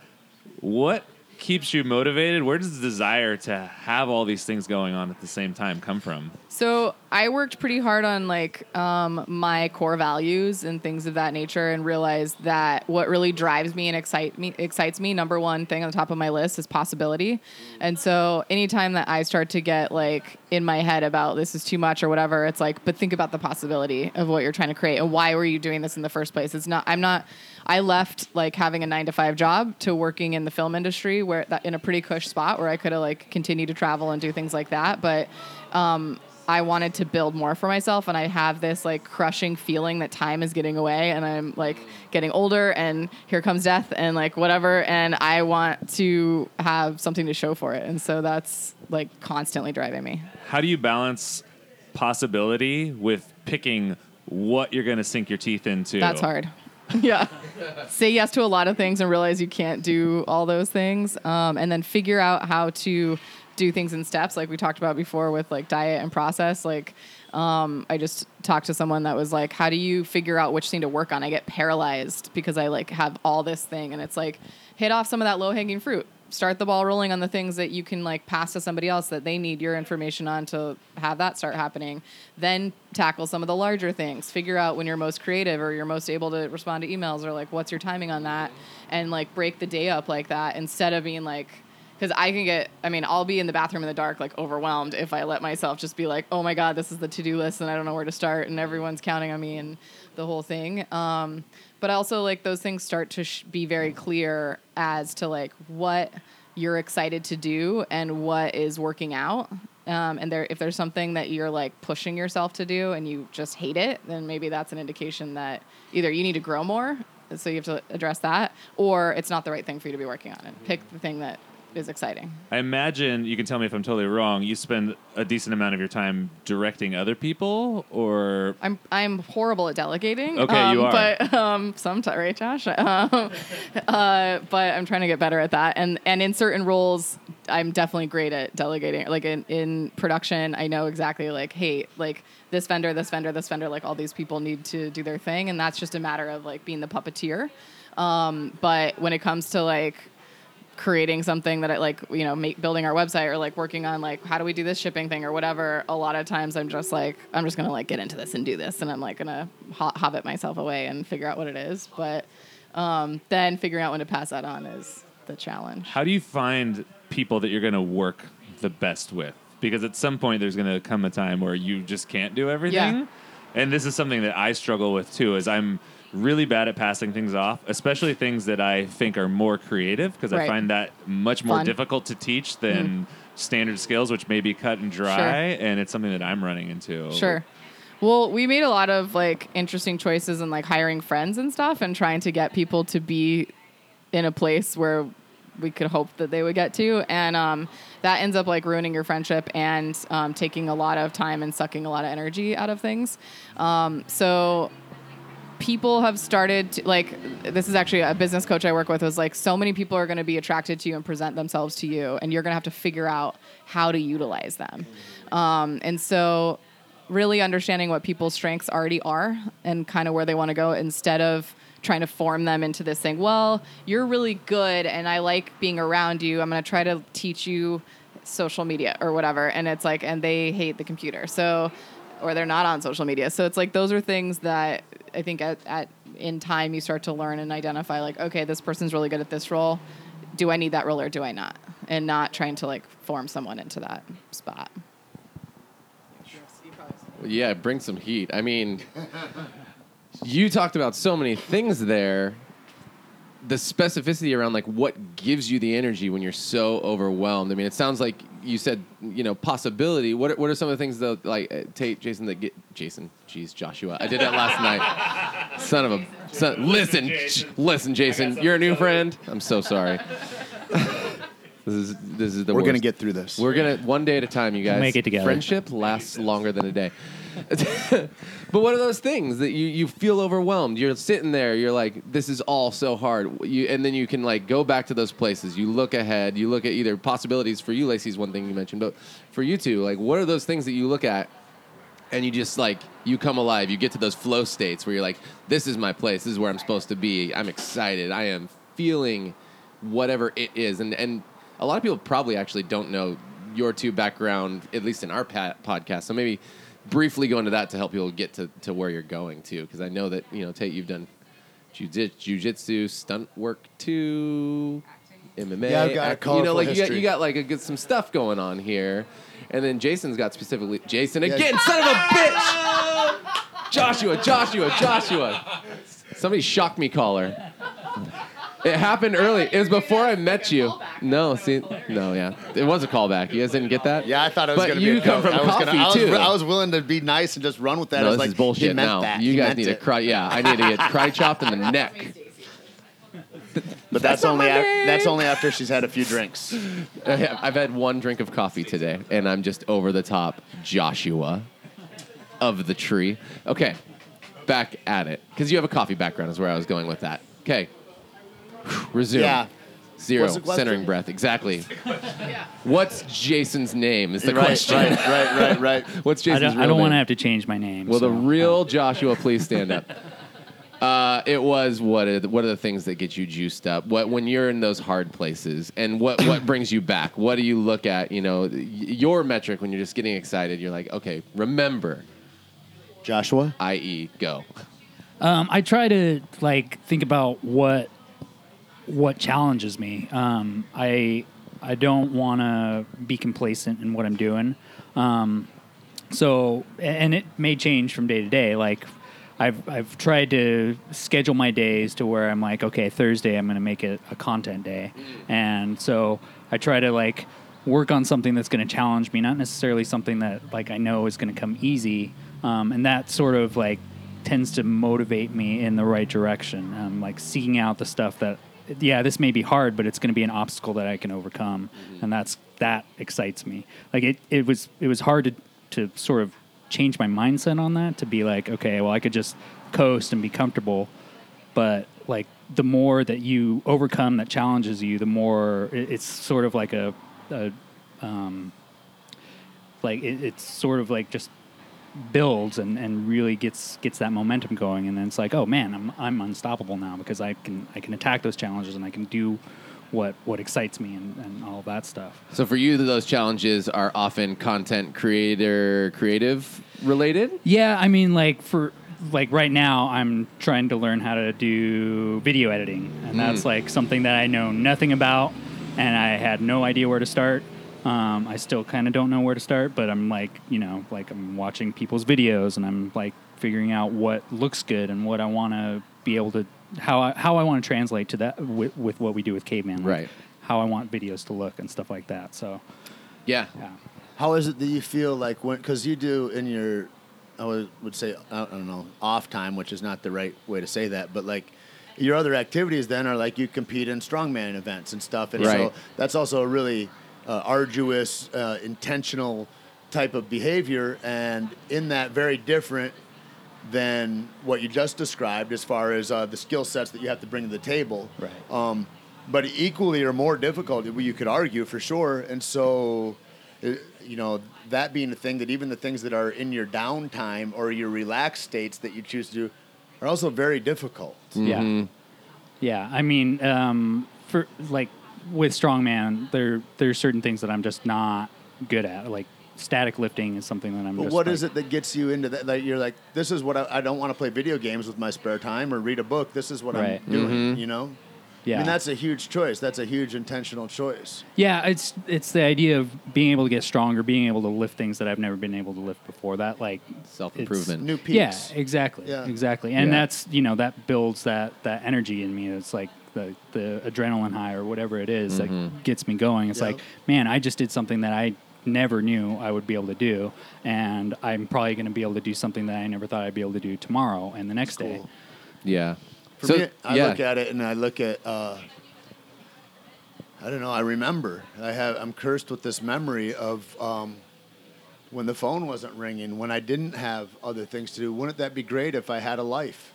[SPEAKER 1] what keeps you motivated? Where does the desire to have all these things going on at the same time come from?
[SPEAKER 2] So I worked pretty hard on like um, my core values and things of that nature, and realized that what really drives me and excite me excites me. Number one thing on the top of my list is possibility, and so anytime that I start to get like in my head about this is too much or whatever, it's like, but think about the possibility of what you're trying to create and why were you doing this in the first place. It's not. I'm not. I left like having a nine to five job to working in the film industry where that in a pretty cush spot where I could have like continued to travel and do things like that, but. Um, I wanted to build more for myself, and I have this like crushing feeling that time is getting away, and I'm like getting older, and here comes death, and like whatever, and I want to have something to show for it, and so that's like constantly driving me.
[SPEAKER 1] How do you balance possibility with picking what you're going to sink your teeth into?
[SPEAKER 2] That's hard. yeah. Say yes to a lot of things and realize you can't do all those things. Um, and then figure out how to do things in steps, like we talked about before with like diet and process. Like, um, I just talked to someone that was like, "How do you figure out which thing to work on?" I get paralyzed because I like have all this thing, and it's like hit off some of that low hanging fruit. Start the ball rolling on the things that you can like pass to somebody else that they need your information on to have that start happening. Then tackle some of the larger things. Figure out when you're most creative or you're most able to respond to emails or like what's your timing on that, and like break the day up like that instead of being like because I can get, I mean, I'll be in the bathroom in the dark, like overwhelmed if I let myself just be like, oh my God, this is the to do list and I don't know where to start and everyone's counting on me and the whole thing. Um, but also, like, those things start to sh- be very clear as to like what you're excited to do and what is working out. Um, and there, if there's something that you're like pushing yourself to do and you just hate it, then maybe that's an indication that either you need to grow more, so you have to address that, or it's not the right thing for you to be working on. And pick the thing that is exciting.
[SPEAKER 1] I imagine you can tell me if I'm totally wrong. You spend a decent amount of your time directing other people, or
[SPEAKER 2] I'm I'm horrible at delegating.
[SPEAKER 1] Okay,
[SPEAKER 2] um,
[SPEAKER 1] you are.
[SPEAKER 2] But um, sometimes, right, Josh? Um, uh, but I'm trying to get better at that. And and in certain roles, I'm definitely great at delegating. Like in, in production, I know exactly like, hey, like this vendor, this vendor, this vendor, like all these people need to do their thing, and that's just a matter of like being the puppeteer. Um, but when it comes to like creating something that I like, you know, make, building our website or like working on like how do we do this shipping thing or whatever. A lot of times I'm just like I'm just gonna like get into this and do this, and I'm like gonna ho- hobbit myself away and figure out what it is. But um, then figuring out when to pass that on is the challenge.
[SPEAKER 1] How do you find people that you're to work the best with? Because at some point there's to come a time where you just can't do everything.
[SPEAKER 2] Yeah.
[SPEAKER 1] And this is something that I struggle with too is I'm really bad at passing things off, especially things that I think are more creative because I find that much more
[SPEAKER 2] Fun. Mm-hmm.
[SPEAKER 1] difficult to teach than standard skills which may be cut and dry
[SPEAKER 2] Sure.
[SPEAKER 1] and it's something that I'm running into.
[SPEAKER 2] Sure. Well, we made a lot of like interesting choices in like hiring friends and stuff and trying to get people to be in a place where we could hope that they would get to. And um, that ends up like ruining your friendship and um, taking a lot of time and sucking a lot of energy out of things. Um, so people have started to, like this is actually a business coach I work with was like so many people are going to be attracted to you and present themselves to you and you're going to have to figure out how to utilize them. Um, and so really understanding what people's strengths already are and kind of where they want to go instead of trying to form them into this thing. Well, you're really good and I like being around you. I'm going to try to teach you social media or whatever. And it's like, and they hate the computer. So, or they're not on social media. So it's like, those are things that I think at, at in time you start to learn and identify like, okay, this person's really good at this role. Do I need that role or do I not? And not trying to like form someone into that spot.
[SPEAKER 5] Yeah, bring some heat. I mean, you talked about so many things there. The specificity around like what gives you the energy when you're so overwhelmed. I mean, it sounds like you said, you know, possibility. What are, what are some of the things though, like uh, Tate, Jason, that get Jason, jeez, Joshua. I did that last night. Son of a son. Listen, listen, Jason, you're a new friend. I'm so sorry. This is this is the
[SPEAKER 3] We're
[SPEAKER 5] worst.
[SPEAKER 3] gonna get through this.
[SPEAKER 5] We're gonna one day at a time, you guys.
[SPEAKER 4] make it together.
[SPEAKER 5] Friendship lasts longer than a day. but what are those things that you, you feel overwhelmed? You're sitting there, you're like, this is all so hard. You, and then you can like go back to those places. You look ahead. You look at either possibilities for you, Lacey's one thing you mentioned, but for you two, like, what are those things that you look at and you just like you come alive you get to those flow states where you're like this is my place this is where i'm supposed to be i'm excited i am feeling whatever it is and and a lot of people probably actually don't know your two background at least in our pa- podcast so maybe briefly go into that to help people get to, to where you're going to because i know that you know tate you've done jiu- jiu-jitsu stunt work too MMA.
[SPEAKER 3] Yeah, I've got a
[SPEAKER 5] act- you know, like you got, you got like a good some stuff going on here, and then Jason's got specifically Jason
[SPEAKER 3] Yeah.
[SPEAKER 5] again, son of a bitch. Joshua, Joshua, Joshua. Somebody shocked me caller. It happened early. It was before I met you. No, see, no, yeah, it was a callback. You guys didn't get that?
[SPEAKER 3] Yeah, I thought it was
[SPEAKER 5] But
[SPEAKER 3] going to be.
[SPEAKER 5] you
[SPEAKER 3] a
[SPEAKER 5] come
[SPEAKER 3] joke.
[SPEAKER 5] from
[SPEAKER 3] I was
[SPEAKER 5] coffee
[SPEAKER 3] gonna, I was,
[SPEAKER 5] too.
[SPEAKER 3] I was willing to be nice and just run with that. I
[SPEAKER 5] No,
[SPEAKER 3] was
[SPEAKER 5] this
[SPEAKER 3] like,
[SPEAKER 5] is
[SPEAKER 3] he
[SPEAKER 5] bullshit
[SPEAKER 3] meant
[SPEAKER 5] now.
[SPEAKER 3] That.
[SPEAKER 5] You
[SPEAKER 3] He
[SPEAKER 5] guys
[SPEAKER 3] meant
[SPEAKER 5] need to
[SPEAKER 3] it.
[SPEAKER 5] cry. Yeah, I need to get cry chopped in the neck.
[SPEAKER 3] But that's,
[SPEAKER 5] not
[SPEAKER 3] only af- that's only after she's had a few drinks.
[SPEAKER 5] I have- I've had one drink of coffee today, and I'm just over the top. Joshua of the tree. Okay, back at it because you have a coffee background. Is where I was going with that. Okay, resume.
[SPEAKER 3] Yeah.
[SPEAKER 5] Zero
[SPEAKER 3] What's the question?
[SPEAKER 5] centering breath. Exactly. What's Jason's name? Is the
[SPEAKER 3] right,
[SPEAKER 5] question.
[SPEAKER 3] right, right, right, right.
[SPEAKER 5] What's
[SPEAKER 4] I
[SPEAKER 5] Jason's
[SPEAKER 4] don't,
[SPEAKER 5] real
[SPEAKER 4] I don't want to
[SPEAKER 5] name?
[SPEAKER 4] have to change my name.
[SPEAKER 5] Will the
[SPEAKER 4] so,
[SPEAKER 5] real Joshua please stand up? Uh, it was what are the, what are the things that get you juiced up? What when you're in those hard places, and what what brings you back? What do you look at? You know, y- your metric when you're just getting excited. You're like, okay, remember,
[SPEAKER 3] Joshua.
[SPEAKER 5] i.e., go.
[SPEAKER 4] Um, I try to like think about what what challenges me. Um, I I don't want to be complacent in what I'm doing. Um, so and it may change from day to day. Like I've I've tried to schedule my days to where I'm like, okay, Thursday I'm going to make it a content day, and so I try to like work on something that's going to challenge me, not necessarily something that like I know is going to come easy, um, and that sort of like tends to motivate me in the right direction. Um, like seeking out the stuff that, yeah, this may be hard, but it's going to be an obstacle that I can overcome, and that's that excites me. Like it, it was it was hard to to sort of change my mindset on that to be like, okay, well, I could just coast and be comfortable, but like the more that you overcome that challenges you, the more it- it's sort of like a a um, like it, it's sort of like just builds and, and really gets gets that momentum going and then it's like oh man I'm I'm unstoppable now because I can I can attack those challenges and I can do what what excites me and, and all that stuff.
[SPEAKER 5] So for you, those challenges are often content creator creative related.
[SPEAKER 4] Yeah, I mean like for like right now I'm trying to learn how to do video editing and that's hmm. like something that I know nothing about and I had no idea where to start. Um, I still kind of don't know where to start, but I'm like, you know, like I'm watching people's videos and I'm like figuring out what looks good and what I want to be able to how I, how I want to translate to that with, with what we do with Caveman, like
[SPEAKER 5] Right.
[SPEAKER 4] How I want videos to look and stuff like that. So,
[SPEAKER 5] Yeah.
[SPEAKER 4] yeah.
[SPEAKER 3] How is it that you feel like when, because you do in your, I would, would say, I don't know, off time, which is not the right way to say that, but like your other activities then are like you compete in strongman events and stuff. And so that's also a really uh, arduous, uh, intentional type of behavior. And in that, very different than what you just described as far as uh, the skill sets that you have to bring to the table.
[SPEAKER 4] Right.
[SPEAKER 3] Um, but equally or more difficult, you could argue for sure. And so, uh, you know, that being the thing that even the things that are in your downtime or your relaxed states that you choose to do are also very difficult.
[SPEAKER 4] Yeah. Yeah. I mean, um, for like with strongman, there there's certain things that I'm just not good at. Like static lifting is something that I'm.
[SPEAKER 3] But
[SPEAKER 4] just
[SPEAKER 3] what
[SPEAKER 4] like,
[SPEAKER 3] is it that gets you into that? Like you're like, this is what I, I don't want to play video games with my spare time or read a book. This is what
[SPEAKER 4] Right.
[SPEAKER 3] I'm doing. Mm-hmm. You know.
[SPEAKER 4] Yeah.
[SPEAKER 3] I mean, that's a huge choice. That's a huge intentional choice.
[SPEAKER 4] Yeah, it's it's the idea of being able to get stronger, being able to lift things that I've never been able to lift before. That like
[SPEAKER 5] Self improvement.
[SPEAKER 3] New
[SPEAKER 4] Yeah,
[SPEAKER 3] peaks.
[SPEAKER 4] exactly.
[SPEAKER 3] Yeah.
[SPEAKER 4] Exactly. And
[SPEAKER 5] Yeah.
[SPEAKER 4] that's you know that builds that that energy in me. It's like the the adrenaline high or whatever it is that gets me going. It's
[SPEAKER 3] Yep.
[SPEAKER 4] like, man, I just did something that I never knew I would be able to do, and I'm probably going to be able to do something that I never thought I'd be able to do tomorrow and the next day.
[SPEAKER 5] Yeah.
[SPEAKER 3] For
[SPEAKER 5] so
[SPEAKER 3] me, I
[SPEAKER 5] yeah.
[SPEAKER 3] look at it and I look at. Uh, I don't know. I remember. I have. I'm cursed with this memory of um, when the phone wasn't ringing. When I didn't have other things to do. Wouldn't that be great if I had a life,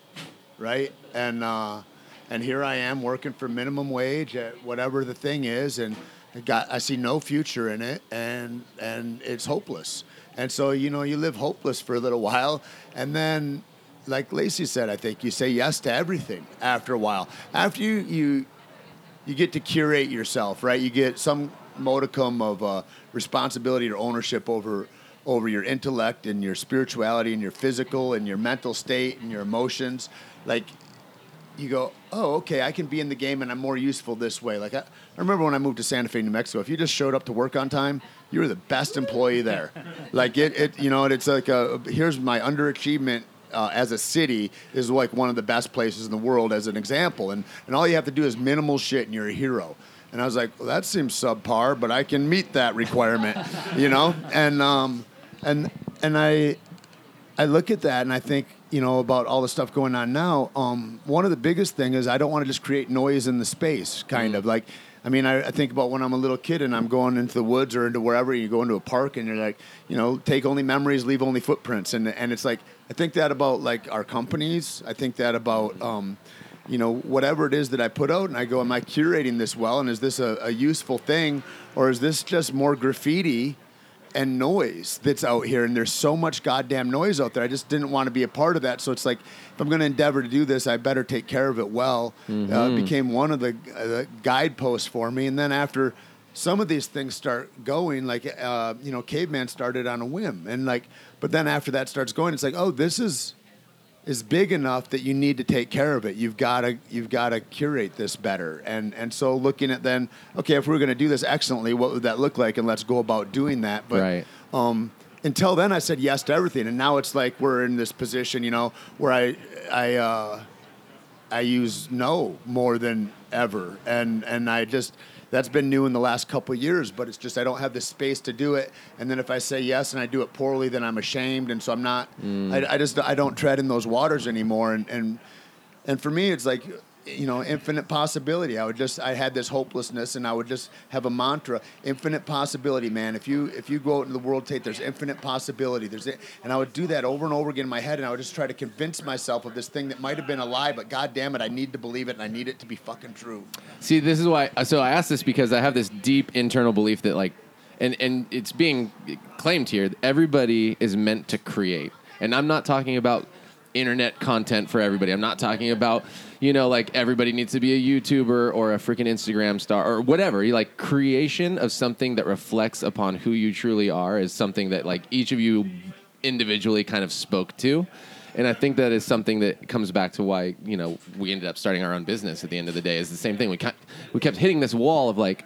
[SPEAKER 3] right? And uh, and here I am working for minimum wage at whatever the thing is, and I got. I see no future in it, and and it's hopeless. And so you know, you live hopeless for a little while, and then like Lacey said, I think you say yes to everything after a while. After you you you get to curate yourself, right? You get some modicum of uh, responsibility or ownership over over your intellect and your spirituality and your physical and your mental state and your emotions. Like you go, oh, okay, I can be in the game and I'm more useful this way. Like I, I remember when I moved to Santa Fe, New Mexico. If you just showed up to work on time, you were the best employee there. like it, it, you know, it's like a, here's my underachievement. Uh, as a city is like one of the best places in the world as an example and, and all you have to do is minimal shit and you're a hero and i was like well, that seems subpar but i can meet that requirement you know and um, and and i I look at that and I think, you know, about all the stuff going on now. Um, one of the biggest thing is I don't want to just create noise in the space, kind of like. I mean, I, I think about when I'm a little kid and I'm going into the woods or into wherever. You go into a park and you're like, you know, take only memories, leave only footprints, and and it's like I think that about like our companies. I think that about. Um, you know, whatever it is that I put out, and I go, am I curating this well? And is this a, a useful thing, or is this just more graffiti and noise that's out here and there's so much goddamn noise out there. I just didn't want to be a part of that. So it's like if i'm going to endeavor to do this i better take care of it well. Uh, it became one of the, uh, the guideposts for me. And then after some of these things start going like uh, you know caveman started on a whim. And like but then after that starts going it's like oh this is is big enough that you need to take care of it. You've got to you've got to curate this better. And and so looking at then, okay, if we're going to do this excellently, what would that look like? And let's go about doing that. But
[SPEAKER 5] Right.
[SPEAKER 3] um, until then, I said yes to everything, and now it's like we're in this position, you know, where I I uh, I use no more than ever, and and I just that's been new in the last couple of years. But it's just I don't have the space to do it, and then if I say yes and I do it poorly, then I'm ashamed, and so I'm not. Mm. I, I just I don't tread in those waters anymore, and and and for me, it's like you know, infinite possibility. I would just, I had this hopelessness, and I would just have a mantra: infinite possibility, man. If you if you go out in the world, Tate, there's infinite possibility. There's it, and I would do that over and over again in my head, and I would just try to convince myself of this thing that might have been a lie, but god damn it, I need to believe it, and I need it to be fucking true.
[SPEAKER 5] See, this is why. So I asked this because I have this deep internal belief that like, and and it's being claimed here. Everybody is meant to create, and I'm not talking about internet content for everybody. I'm not talking about you know like everybody needs to be a YouTuber or a freaking Instagram star or whatever. You like creation of something that reflects upon who you truly are is something that like each of you individually kind of spoke to. And I think that is something that comes back to why you know we ended up starting our own business. At the end of the day, is the same thing. We kept we kept hitting this wall of like,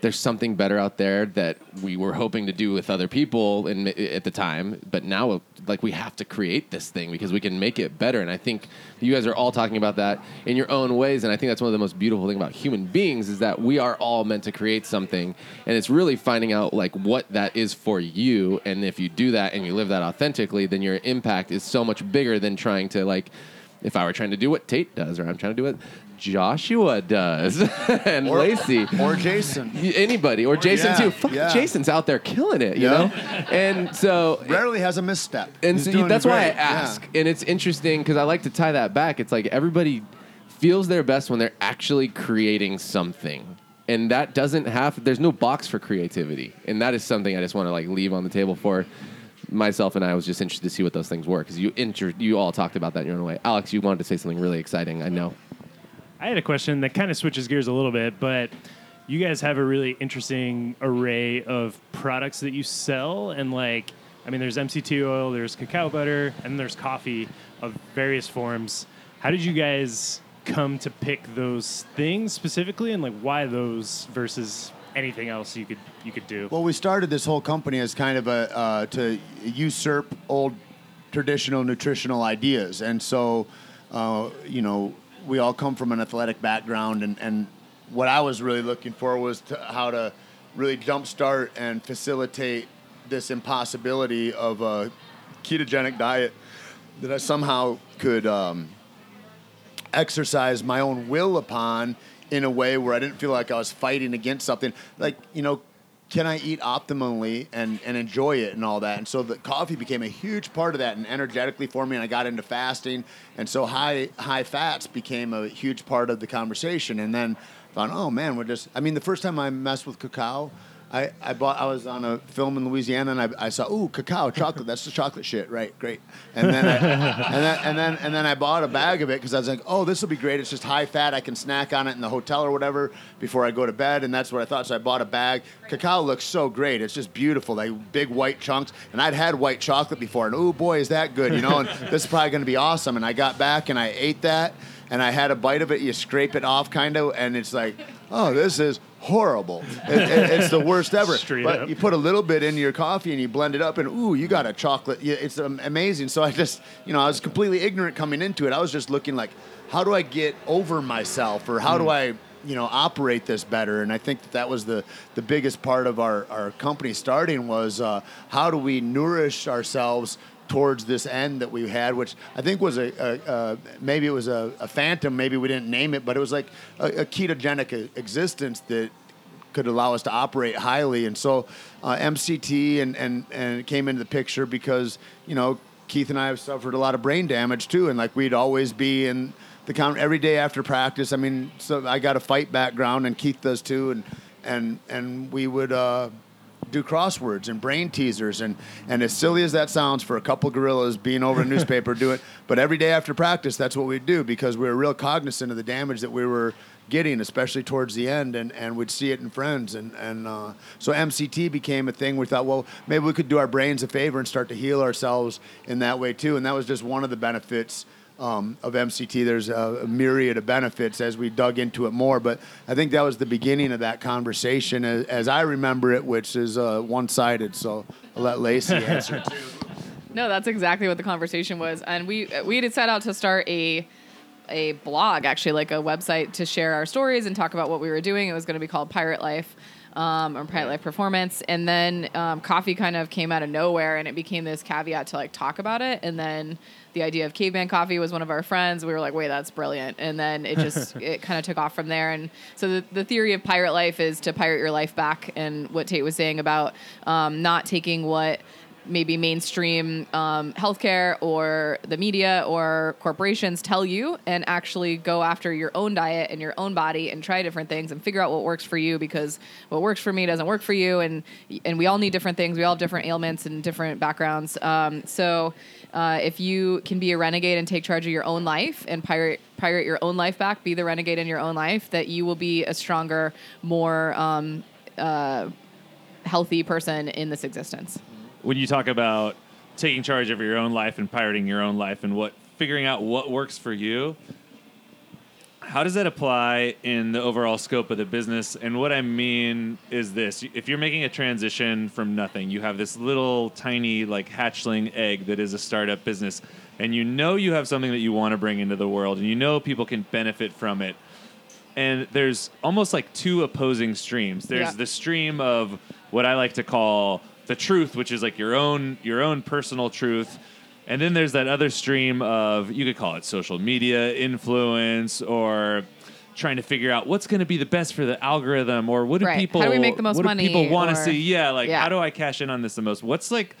[SPEAKER 5] there's something better out there that we were hoping to do with other people in, at the time, but now like we have to create this thing because we can make it better. And I think you guys are all talking about that in your own ways. And I think that's one of the most beautiful thing about human beings is that we are all meant to create something, and it's really finding out like what that is for you. And if you do that and you live that authentically, then your impact is so much bigger than trying to like. If I were trying to do what Tate does, or I'm trying to do what Joshua does, and Lacey,
[SPEAKER 3] or Jason.
[SPEAKER 5] Anybody or Jason
[SPEAKER 3] yeah,
[SPEAKER 5] too. Fuck,
[SPEAKER 3] yeah.
[SPEAKER 5] Jason's out there killing it, you
[SPEAKER 3] Yeah.
[SPEAKER 5] know. And so,
[SPEAKER 3] Rarely has a misstep.
[SPEAKER 5] and so that's why I ask. And it's interesting because I like to tie that back. It's like everybody feels their best when they're actually creating something. And that doesn't have there's no box for creativity. And that is something I just want to like leave on the table for myself and I was just interested to see what those things were because you inter- you all talked about that in your own way. Alex, you wanted to say something really exciting. I know.
[SPEAKER 6] I had a question that kind of switches gears a little bit, but you guys have a really interesting array of products that you sell, and like, I mean, there's MCT oil, there's cacao butter, and there's coffee of various forms. How did you guys come to pick those things specifically, and like, why those versus anything else you could you could do?
[SPEAKER 3] Well, we started this whole company as kind of a uh, to usurp old traditional nutritional ideas, and so uh, you know we all come from an athletic background, and, and what I was really looking for was to, how to really jumpstart and facilitate this impossibility of a ketogenic diet that I somehow could. Um, exercise my own will upon in a way where I didn't feel like I was fighting against something. Like, you know, can I eat optimally and, and enjoy it and all that? And so the coffee became a huge part of that and energetically for me. And I got into fasting. And so high, high fats became a huge part of the conversation. And then thought, oh man, we're just, I mean, the first time I messed with cacao, I, I bought I was on a film in Louisiana and I, I saw ooh cacao chocolate that's the chocolate shit. Right great. And then I, and then and then and then I bought a bag of it because I was like oh this will be great. It's just high fat. I can snack on it in the hotel or whatever before I go to bed. And that's what I thought. So I bought a bag. Cacao looks so great. It's just beautiful. Like big white chunks. And I'd had white chocolate before. And oh boy is that good you know? And this is probably going to be awesome. And I got back and I ate that and I had a bite of it you scrape it off kind of and it's like oh this is horrible. It, it, it's the worst ever.
[SPEAKER 6] Straight
[SPEAKER 3] but
[SPEAKER 6] up.
[SPEAKER 3] you put a little bit in your coffee and you blend it up, and ooh, you got a chocolate. It's amazing. So I just, you know, I was completely ignorant coming into it. I was just looking like, how do I get over myself, or how do I, you know, operate this better? And I think that that was the the biggest part of our our company starting was uh, how do we nourish ourselves towards this end that we had, which I think was a, a, a maybe it was a, a phantom, maybe we didn't name it, but it was like a, ketogenic existence that could allow us to operate highly. And so uh, MCT and, and, and came into the picture because, you know, Keith and I have suffered a lot of brain damage too. And like we'd always be in the count every day after practice. I mean, so I got a fight background and Keith does too. And, and, and we would, uh, do crosswords and brain teasers and and as silly as that sounds for a couple gorillas being over a newspaper doing but every day after practice that's what we'd do because we were real cognizant of the damage that we were getting especially towards the end and and we'd see it in friends. And and uh, so MCT became a thing. We thought well maybe we could do our brains a favor and start to heal ourselves in that way too. And that was just one of the benefits um, of MCT. There's a, a myriad of benefits as we dug into it more, but I think that was the beginning of that conversation, as, as I remember it, which is uh, one-sided. So I'll let Lacey answer.
[SPEAKER 2] No, that's exactly what the conversation was, and we we had set out to start a a blog, actually, like a website to share our stories and talk about what we were doing. It was going to be called Pirate Life. Um, or Pirate Life Performance, and then um, coffee kind of came out of nowhere, and it became this caveat to like talk about it, and then the idea of caveman coffee was one of our friends. We were like, wait, that's brilliant, and then it just it kind of took off from there. And so the, the theory of pirate life is to pirate your life back, and what Tate was saying about um, not taking what maybe mainstream um, healthcare or the media or corporations tell you and actually go after your own diet and your own body and try different things and figure out what works for you because what works for me doesn't work for you and and we all need different things. We all have different ailments and different backgrounds. Um, so uh, if you can be a renegade and take charge of your own life and pirate pirate your own life back be the renegade in your own life that you will be a stronger more um, uh, healthy person in this existence
[SPEAKER 1] when you talk about taking charge of your own life and pirating your own life and what figuring out what works for you how does that apply in the overall scope of the business and what i mean is this if you're making a transition from nothing you have this little tiny like hatchling egg that is a startup business and you know you have something that you want to bring into the world and you know people can benefit from it and there's almost like two opposing streams there's
[SPEAKER 2] Yeah.
[SPEAKER 1] the stream of what i like to call the truth which is like your own your own personal truth and then there's that other stream of you could call it social media influence or trying to figure out what's going to be the best for the algorithm or what do
[SPEAKER 2] Right.
[SPEAKER 1] people
[SPEAKER 2] How do we make the most
[SPEAKER 1] what do people want to see yeah like
[SPEAKER 2] Yeah.
[SPEAKER 1] how do i cash in on this the most what's like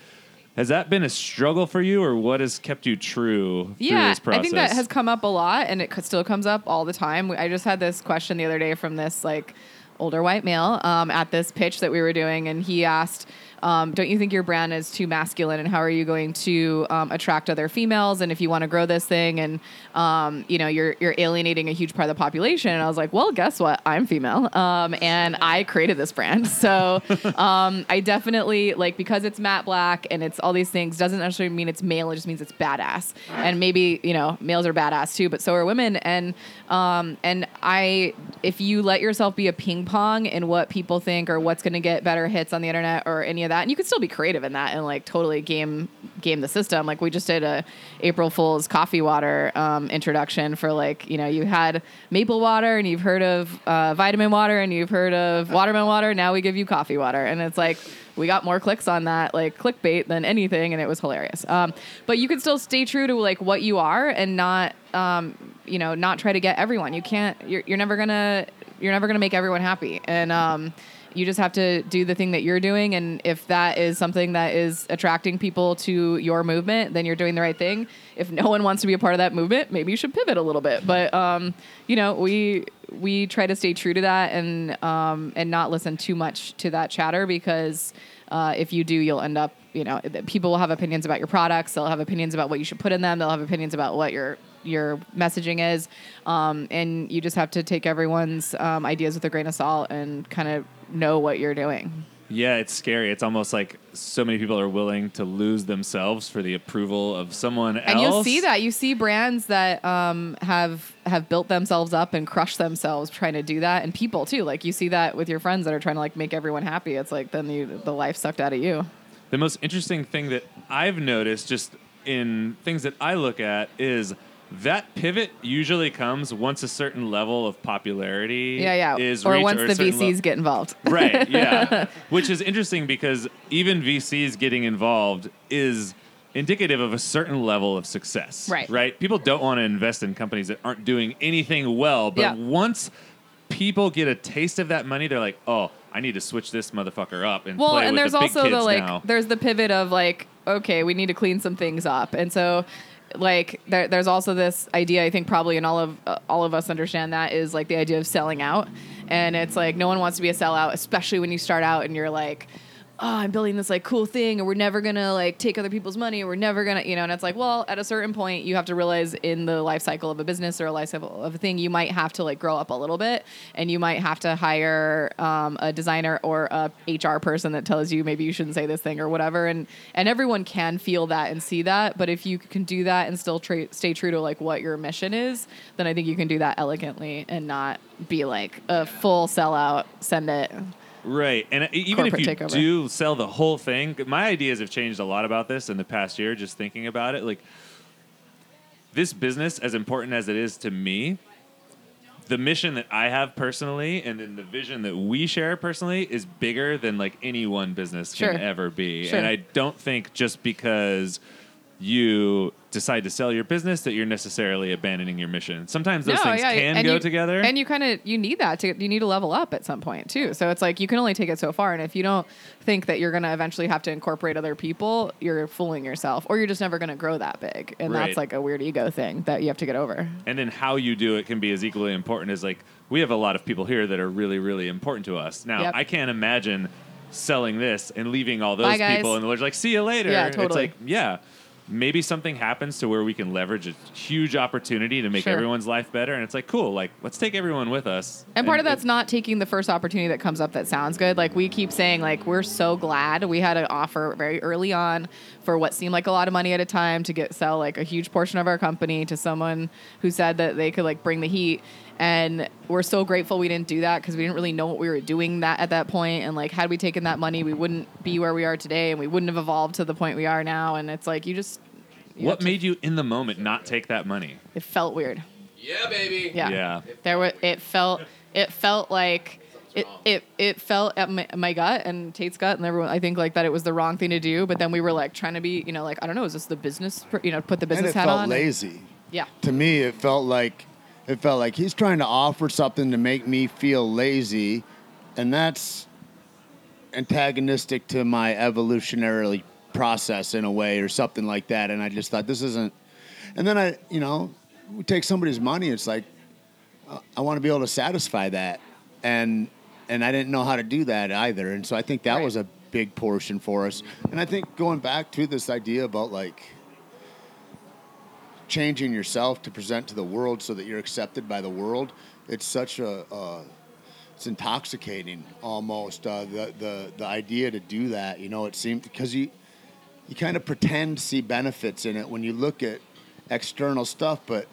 [SPEAKER 1] has that been a struggle for you or what has kept you true through
[SPEAKER 2] yeah,
[SPEAKER 1] this process
[SPEAKER 2] I think that has come up a lot, and it still comes up all the time. I just had this question the other day from this like older white male um, at this pitch that we were doing, and he asked. Um, don't you think your brand is too masculine? And how are you going to um, attract other females? And if you want to grow this thing, and um, you know you're you're alienating a huge part of the population. And I was like, well, guess what? I'm female, um, and I created this brand. So um, I definitely like because it's matte black and it's all these things doesn't necessarily mean it's male. It just means it's badass. And maybe you know males are badass too, but so are women. And um, and I, if you let yourself be a ping pong in what people think or what's going to get better hits on the internet or any of that, and you can still be creative in that and like totally game game the system. Like we just did a April Fool's coffee water um, introduction for like you know you had maple water and you've heard of uh, vitamin water and you've heard of watermelon water. Now we give you coffee water, and it's like we got more clicks on that like clickbait than anything, and it was hilarious. Um, but you can still stay true to like what you are and not um, you know not try to get everyone. You can't. You're, you're never gonna you're never gonna make everyone happy, and um, you just have to do the thing that you're doing. And if that is something that is attracting people to your movement, then you're doing the right thing. If no one wants to be a part of that movement, maybe you should pivot a little bit. But um, you know, we we try to stay true to that and um, and not listen too much to that chatter because uh, if you do, you'll end up you know people will have opinions about your products. They'll have opinions about what you should put in them. They'll have opinions about what your your messaging is, um, and you just have to take everyone's um, ideas with a grain of salt and kind of know what you're doing.
[SPEAKER 1] Yeah, it's scary. It's almost like so many people are willing to lose themselves for the approval of someone else.
[SPEAKER 2] And you'll see that. You see brands that um, have have built themselves up and crushed themselves trying to do that, and people too. Like you see that with your friends that are trying to like make everyone happy. It's like then you, the life sucked out of you.
[SPEAKER 1] The most interesting thing that I've noticed just in things that I look at is that pivot usually comes once a certain level of popularity
[SPEAKER 2] Yeah, yeah.
[SPEAKER 1] is
[SPEAKER 2] or
[SPEAKER 1] reached
[SPEAKER 2] once
[SPEAKER 1] a
[SPEAKER 2] the VCs
[SPEAKER 1] le-
[SPEAKER 2] get involved.
[SPEAKER 1] right yeah which is interesting because even vcs getting involved is indicative of a certain level of success
[SPEAKER 2] Right.
[SPEAKER 1] right people don't want to invest in companies that aren't doing anything well but
[SPEAKER 2] Yeah.
[SPEAKER 1] once people get a taste of that money they're like oh i need to switch this motherfucker up and
[SPEAKER 2] well
[SPEAKER 1] play
[SPEAKER 2] and
[SPEAKER 1] with
[SPEAKER 2] there's
[SPEAKER 1] the big
[SPEAKER 2] also the
[SPEAKER 1] kids
[SPEAKER 2] like
[SPEAKER 1] now.
[SPEAKER 2] there's the pivot of like okay we need to clean some things up and so like there, there's also this idea i think probably in all of uh, all of us understand that is like the idea of selling out. And it's like no one wants to be a sellout especially when you start out and you're like oh i'm building this like cool thing and we're never gonna like take other people's money or we're never gonna you know and it's like well at a certain point you have to realize in the life cycle of a business or a life cycle of a thing you might have to like grow up a little bit and you might have to hire um, a designer or a hr person that tells you maybe you shouldn't say this thing or whatever and and everyone can feel that and see that but if you can do that and still tra- stay true to like what your mission is then i think you can do that elegantly and not be like a full sellout send it
[SPEAKER 1] Right. And even if you
[SPEAKER 2] takeover.
[SPEAKER 1] do sell the whole thing, my ideas have changed a lot about this in the past year, just thinking about it. Like, this business, as important as it is to me, the mission that I have personally and then the vision that we share personally is bigger than like any one business
[SPEAKER 2] Sure.
[SPEAKER 1] can ever be.
[SPEAKER 2] Sure.
[SPEAKER 1] And I don't think just because you decide to sell your business that you're necessarily abandoning your mission. Sometimes those things can
[SPEAKER 2] and
[SPEAKER 1] go
[SPEAKER 2] you-
[SPEAKER 1] together.
[SPEAKER 2] and you kind of you need that to you need to level up at some point too. So it's like you can only take it so far, and if you don't think that you're going to eventually have to incorporate other people, you're fooling yourself, or you're just never going to grow that big, and
[SPEAKER 1] Right.
[SPEAKER 2] that's like a weird ego thing that you have to get over.
[SPEAKER 1] and then how you do it can be as equally important as like we have a lot of people here that are really really important to us now
[SPEAKER 2] Yep.
[SPEAKER 1] i can't imagine selling this and leaving all those people and they're like see you later
[SPEAKER 2] Yeah,
[SPEAKER 1] it's
[SPEAKER 2] totally.
[SPEAKER 1] like yeah maybe something happens to where we can leverage a huge opportunity to make
[SPEAKER 2] Sure.
[SPEAKER 1] everyone's life better and it's like cool like let's take everyone with us
[SPEAKER 2] And part of that's not taking the first opportunity that comes up that sounds good. Like we keep saying, like we're so glad we had an offer very early on for what seemed like a lot of money at a time to get sell like a huge portion of our company to someone who said that they could like bring the heat. And we're so grateful we didn't do that because we didn't really know what we were doing that at that point. And like had we taken that money, we wouldn't be where we are today, and we wouldn't have evolved to the point we are now. And it's like you just you
[SPEAKER 1] what
[SPEAKER 2] have to-
[SPEAKER 1] made you in the moment not take that money
[SPEAKER 2] it felt weird.
[SPEAKER 5] Yeah, baby.
[SPEAKER 2] Yeah.
[SPEAKER 1] Yeah.
[SPEAKER 2] There was it felt it felt like it, it it felt at my, my gut and Tate's gut and everyone I think like that it was the wrong thing to do but then we were like trying to be you know like I don't know is this the business per- you know put the business
[SPEAKER 3] and
[SPEAKER 2] business
[SPEAKER 3] it
[SPEAKER 2] hat
[SPEAKER 3] felt
[SPEAKER 2] on
[SPEAKER 3] lazy.
[SPEAKER 2] yeah
[SPEAKER 3] To me, it felt like it felt like he's trying to offer something to make me feel lazy, and that's antagonistic to my evolutionary process in a way, or something like that. And I just thought this isn't. And then I, you know, we take somebody's money. It's like uh, I want to be able to satisfy that, and and I didn't know how to do that either. And so I think that
[SPEAKER 2] Right.
[SPEAKER 3] was a big portion for us. And I think going back to this idea about like changing yourself to present to the world so that you're accepted by the world, it's such a uh, it's intoxicating almost uh, the the the idea to do that. You know, it seems because you you kind of pretend to see benefits in it when you look at external stuff, but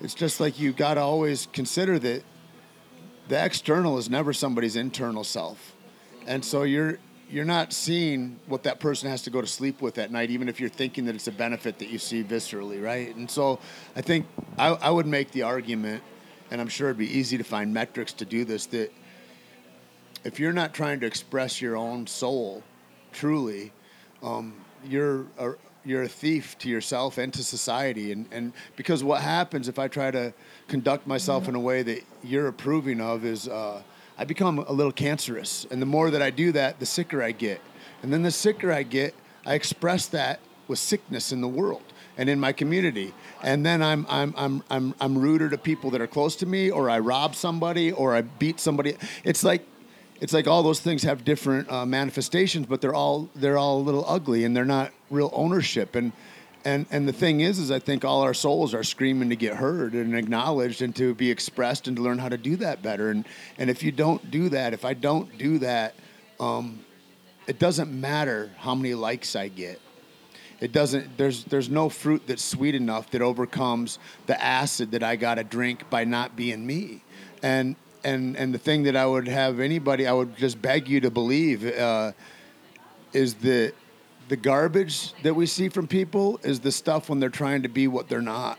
[SPEAKER 3] it's just like you got to always consider that the external is never somebody's internal self, and so you're you're not seeing what that person has to go to sleep with at night, even if you're thinking that it's a benefit that you see viscerally, right? And so I think I, I would make the argument, and I'm sure it'd be easy to find metrics to do this, that if you're not trying to express your own soul truly, um, you're a, you're a thief to yourself and to society. And, and because what happens if I try to conduct myself in a way that you're approving of is uh, I become a little cancerous. And the more that I do that, the sicker I get. And then the sicker I get, I express that with sickness in the world and in my community. And then I'm, I'm, I'm, I'm, I'm ruder to people that are close to me, or I rob somebody, or I beat somebody. It's like it's like all those things have different uh, manifestations, but they're all they're all a little ugly and they're not real ownership. And and and the thing is, is I think all our souls are screaming to get heard and acknowledged and to be expressed and to learn how to do that better. And and if you don't do that, if I don't do that, um, it doesn't matter how many likes I get. It doesn't. There's there's no fruit that's sweet enough that overcomes the acid that I got to drink by not being me. And and and the thing that I would have anybody, I would just beg you to believe, uh, is that the garbage that we see from people is the stuff when they're trying to be what they're not.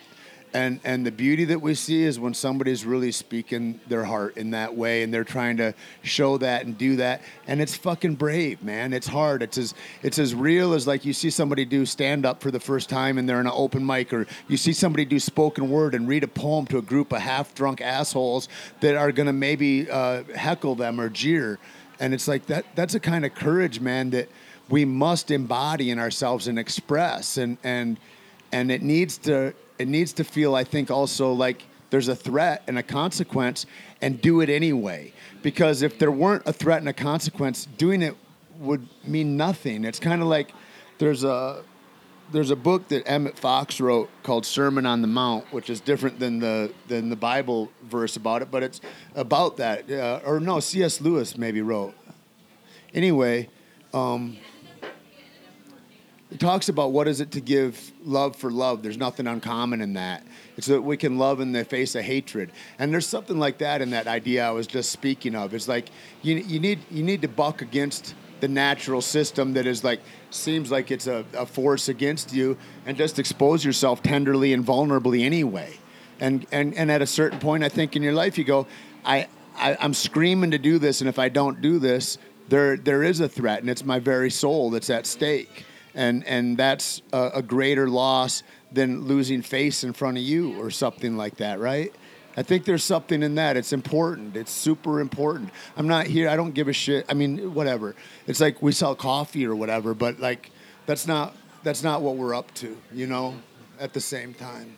[SPEAKER 3] And and the beauty that we see is when somebody's really speaking their heart in that way and they're trying to show that and do that. And it's fucking brave, man. It's hard. It's as it's as real as like you see somebody do stand up for the first time and they're in an open mic or you see somebody do spoken word and read a poem to a group of half drunk assholes that are gonna maybe uh, heckle them or jeer. And it's like that that's a kind of courage, man, that we must embody in ourselves and express and and and it needs to it needs to feel i think also like there's a threat and a consequence and do it anyway because if there weren't a threat and a consequence doing it would mean nothing it's kind of like there's a there's a book that Emmett Fox wrote called Sermon on the Mount, which is different than the than the Bible verse about it, but it's about that. Uh, or no, C.S. Lewis maybe wrote. Anyway, um, it talks about what is it to give love for love. There's nothing uncommon in that. It's that we can love in the face of hatred, and there's something like that in that idea I was just speaking of. It's like you you need you need to buck against the natural system that is like seems like it's a, a force against you, and just expose yourself tenderly and vulnerably anyway. And and and at a certain point, I think in your life, you go, I, I I'm screaming to do this, and if I don't do this, there there is a threat, and it's my very soul that's at stake, and and that's a, a greater loss than losing face in front of you or something like that, right? I think there's something in that. It's important. It's super important. I'm not here. I don't give a shit. I mean, whatever. It's like we sell coffee or whatever, but like that's not that's not what we're up to, you know, at the same time.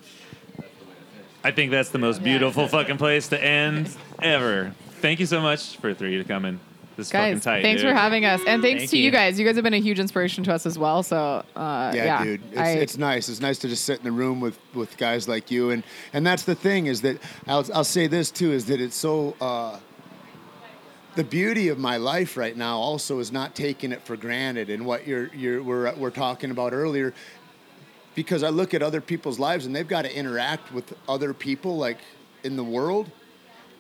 [SPEAKER 1] I think that's the most beautiful fucking place to end ever. Thank you so much for three to come in. This is fucking
[SPEAKER 2] Guys,
[SPEAKER 1] tight.
[SPEAKER 2] thanks
[SPEAKER 1] dude.
[SPEAKER 2] for having us, and thanks
[SPEAKER 4] Thank
[SPEAKER 2] to you.
[SPEAKER 4] you.
[SPEAKER 2] guys. You guys have been a huge inspiration to us as well. So uh,
[SPEAKER 3] yeah,
[SPEAKER 2] yeah,
[SPEAKER 3] dude, it's,
[SPEAKER 2] I-
[SPEAKER 3] it's nice. It's nice to just sit in the room with, with guys like you, and and that's the thing is that I'll I'll say this too is that it's so. Uh, the beauty of my life right now also is not taking it for granted, and what you're you're we're we're talking about earlier, because I look at other people's lives and they've got to interact with other people like in the world,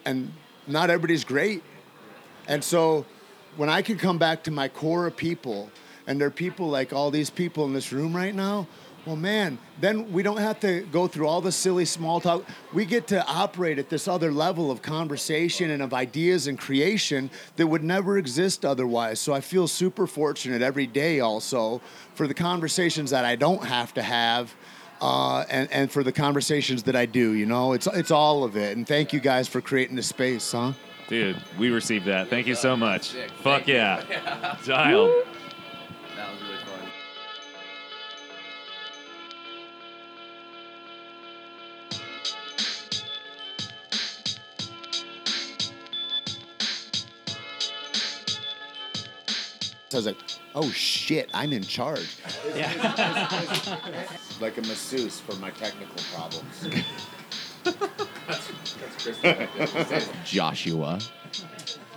[SPEAKER 3] and not everybody's great. And so when I can come back to my core of people, and there are people like all these people in this room right now, well, man, then we don't have to go through all the silly small talk. We get to operate at this other level of conversation and of ideas and creation that would never exist otherwise. So I feel super fortunate every day also for the conversations that I don't have to have. Uh, and, and for the conversations that I do, you know, it's it's all of it. And thank you guys for creating the space, huh?
[SPEAKER 1] Dude, we received that. Thank you so much.
[SPEAKER 5] Sick.
[SPEAKER 1] Fuck
[SPEAKER 5] Thank
[SPEAKER 1] yeah. Dialed.
[SPEAKER 5] That was really fun.
[SPEAKER 3] So I was like, oh shit, I'm in charge.
[SPEAKER 4] Yeah.
[SPEAKER 3] Like a masseuse for my technical problems.
[SPEAKER 5] Joshua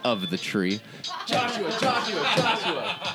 [SPEAKER 5] of the tree. Joshua, Joshua, Joshua.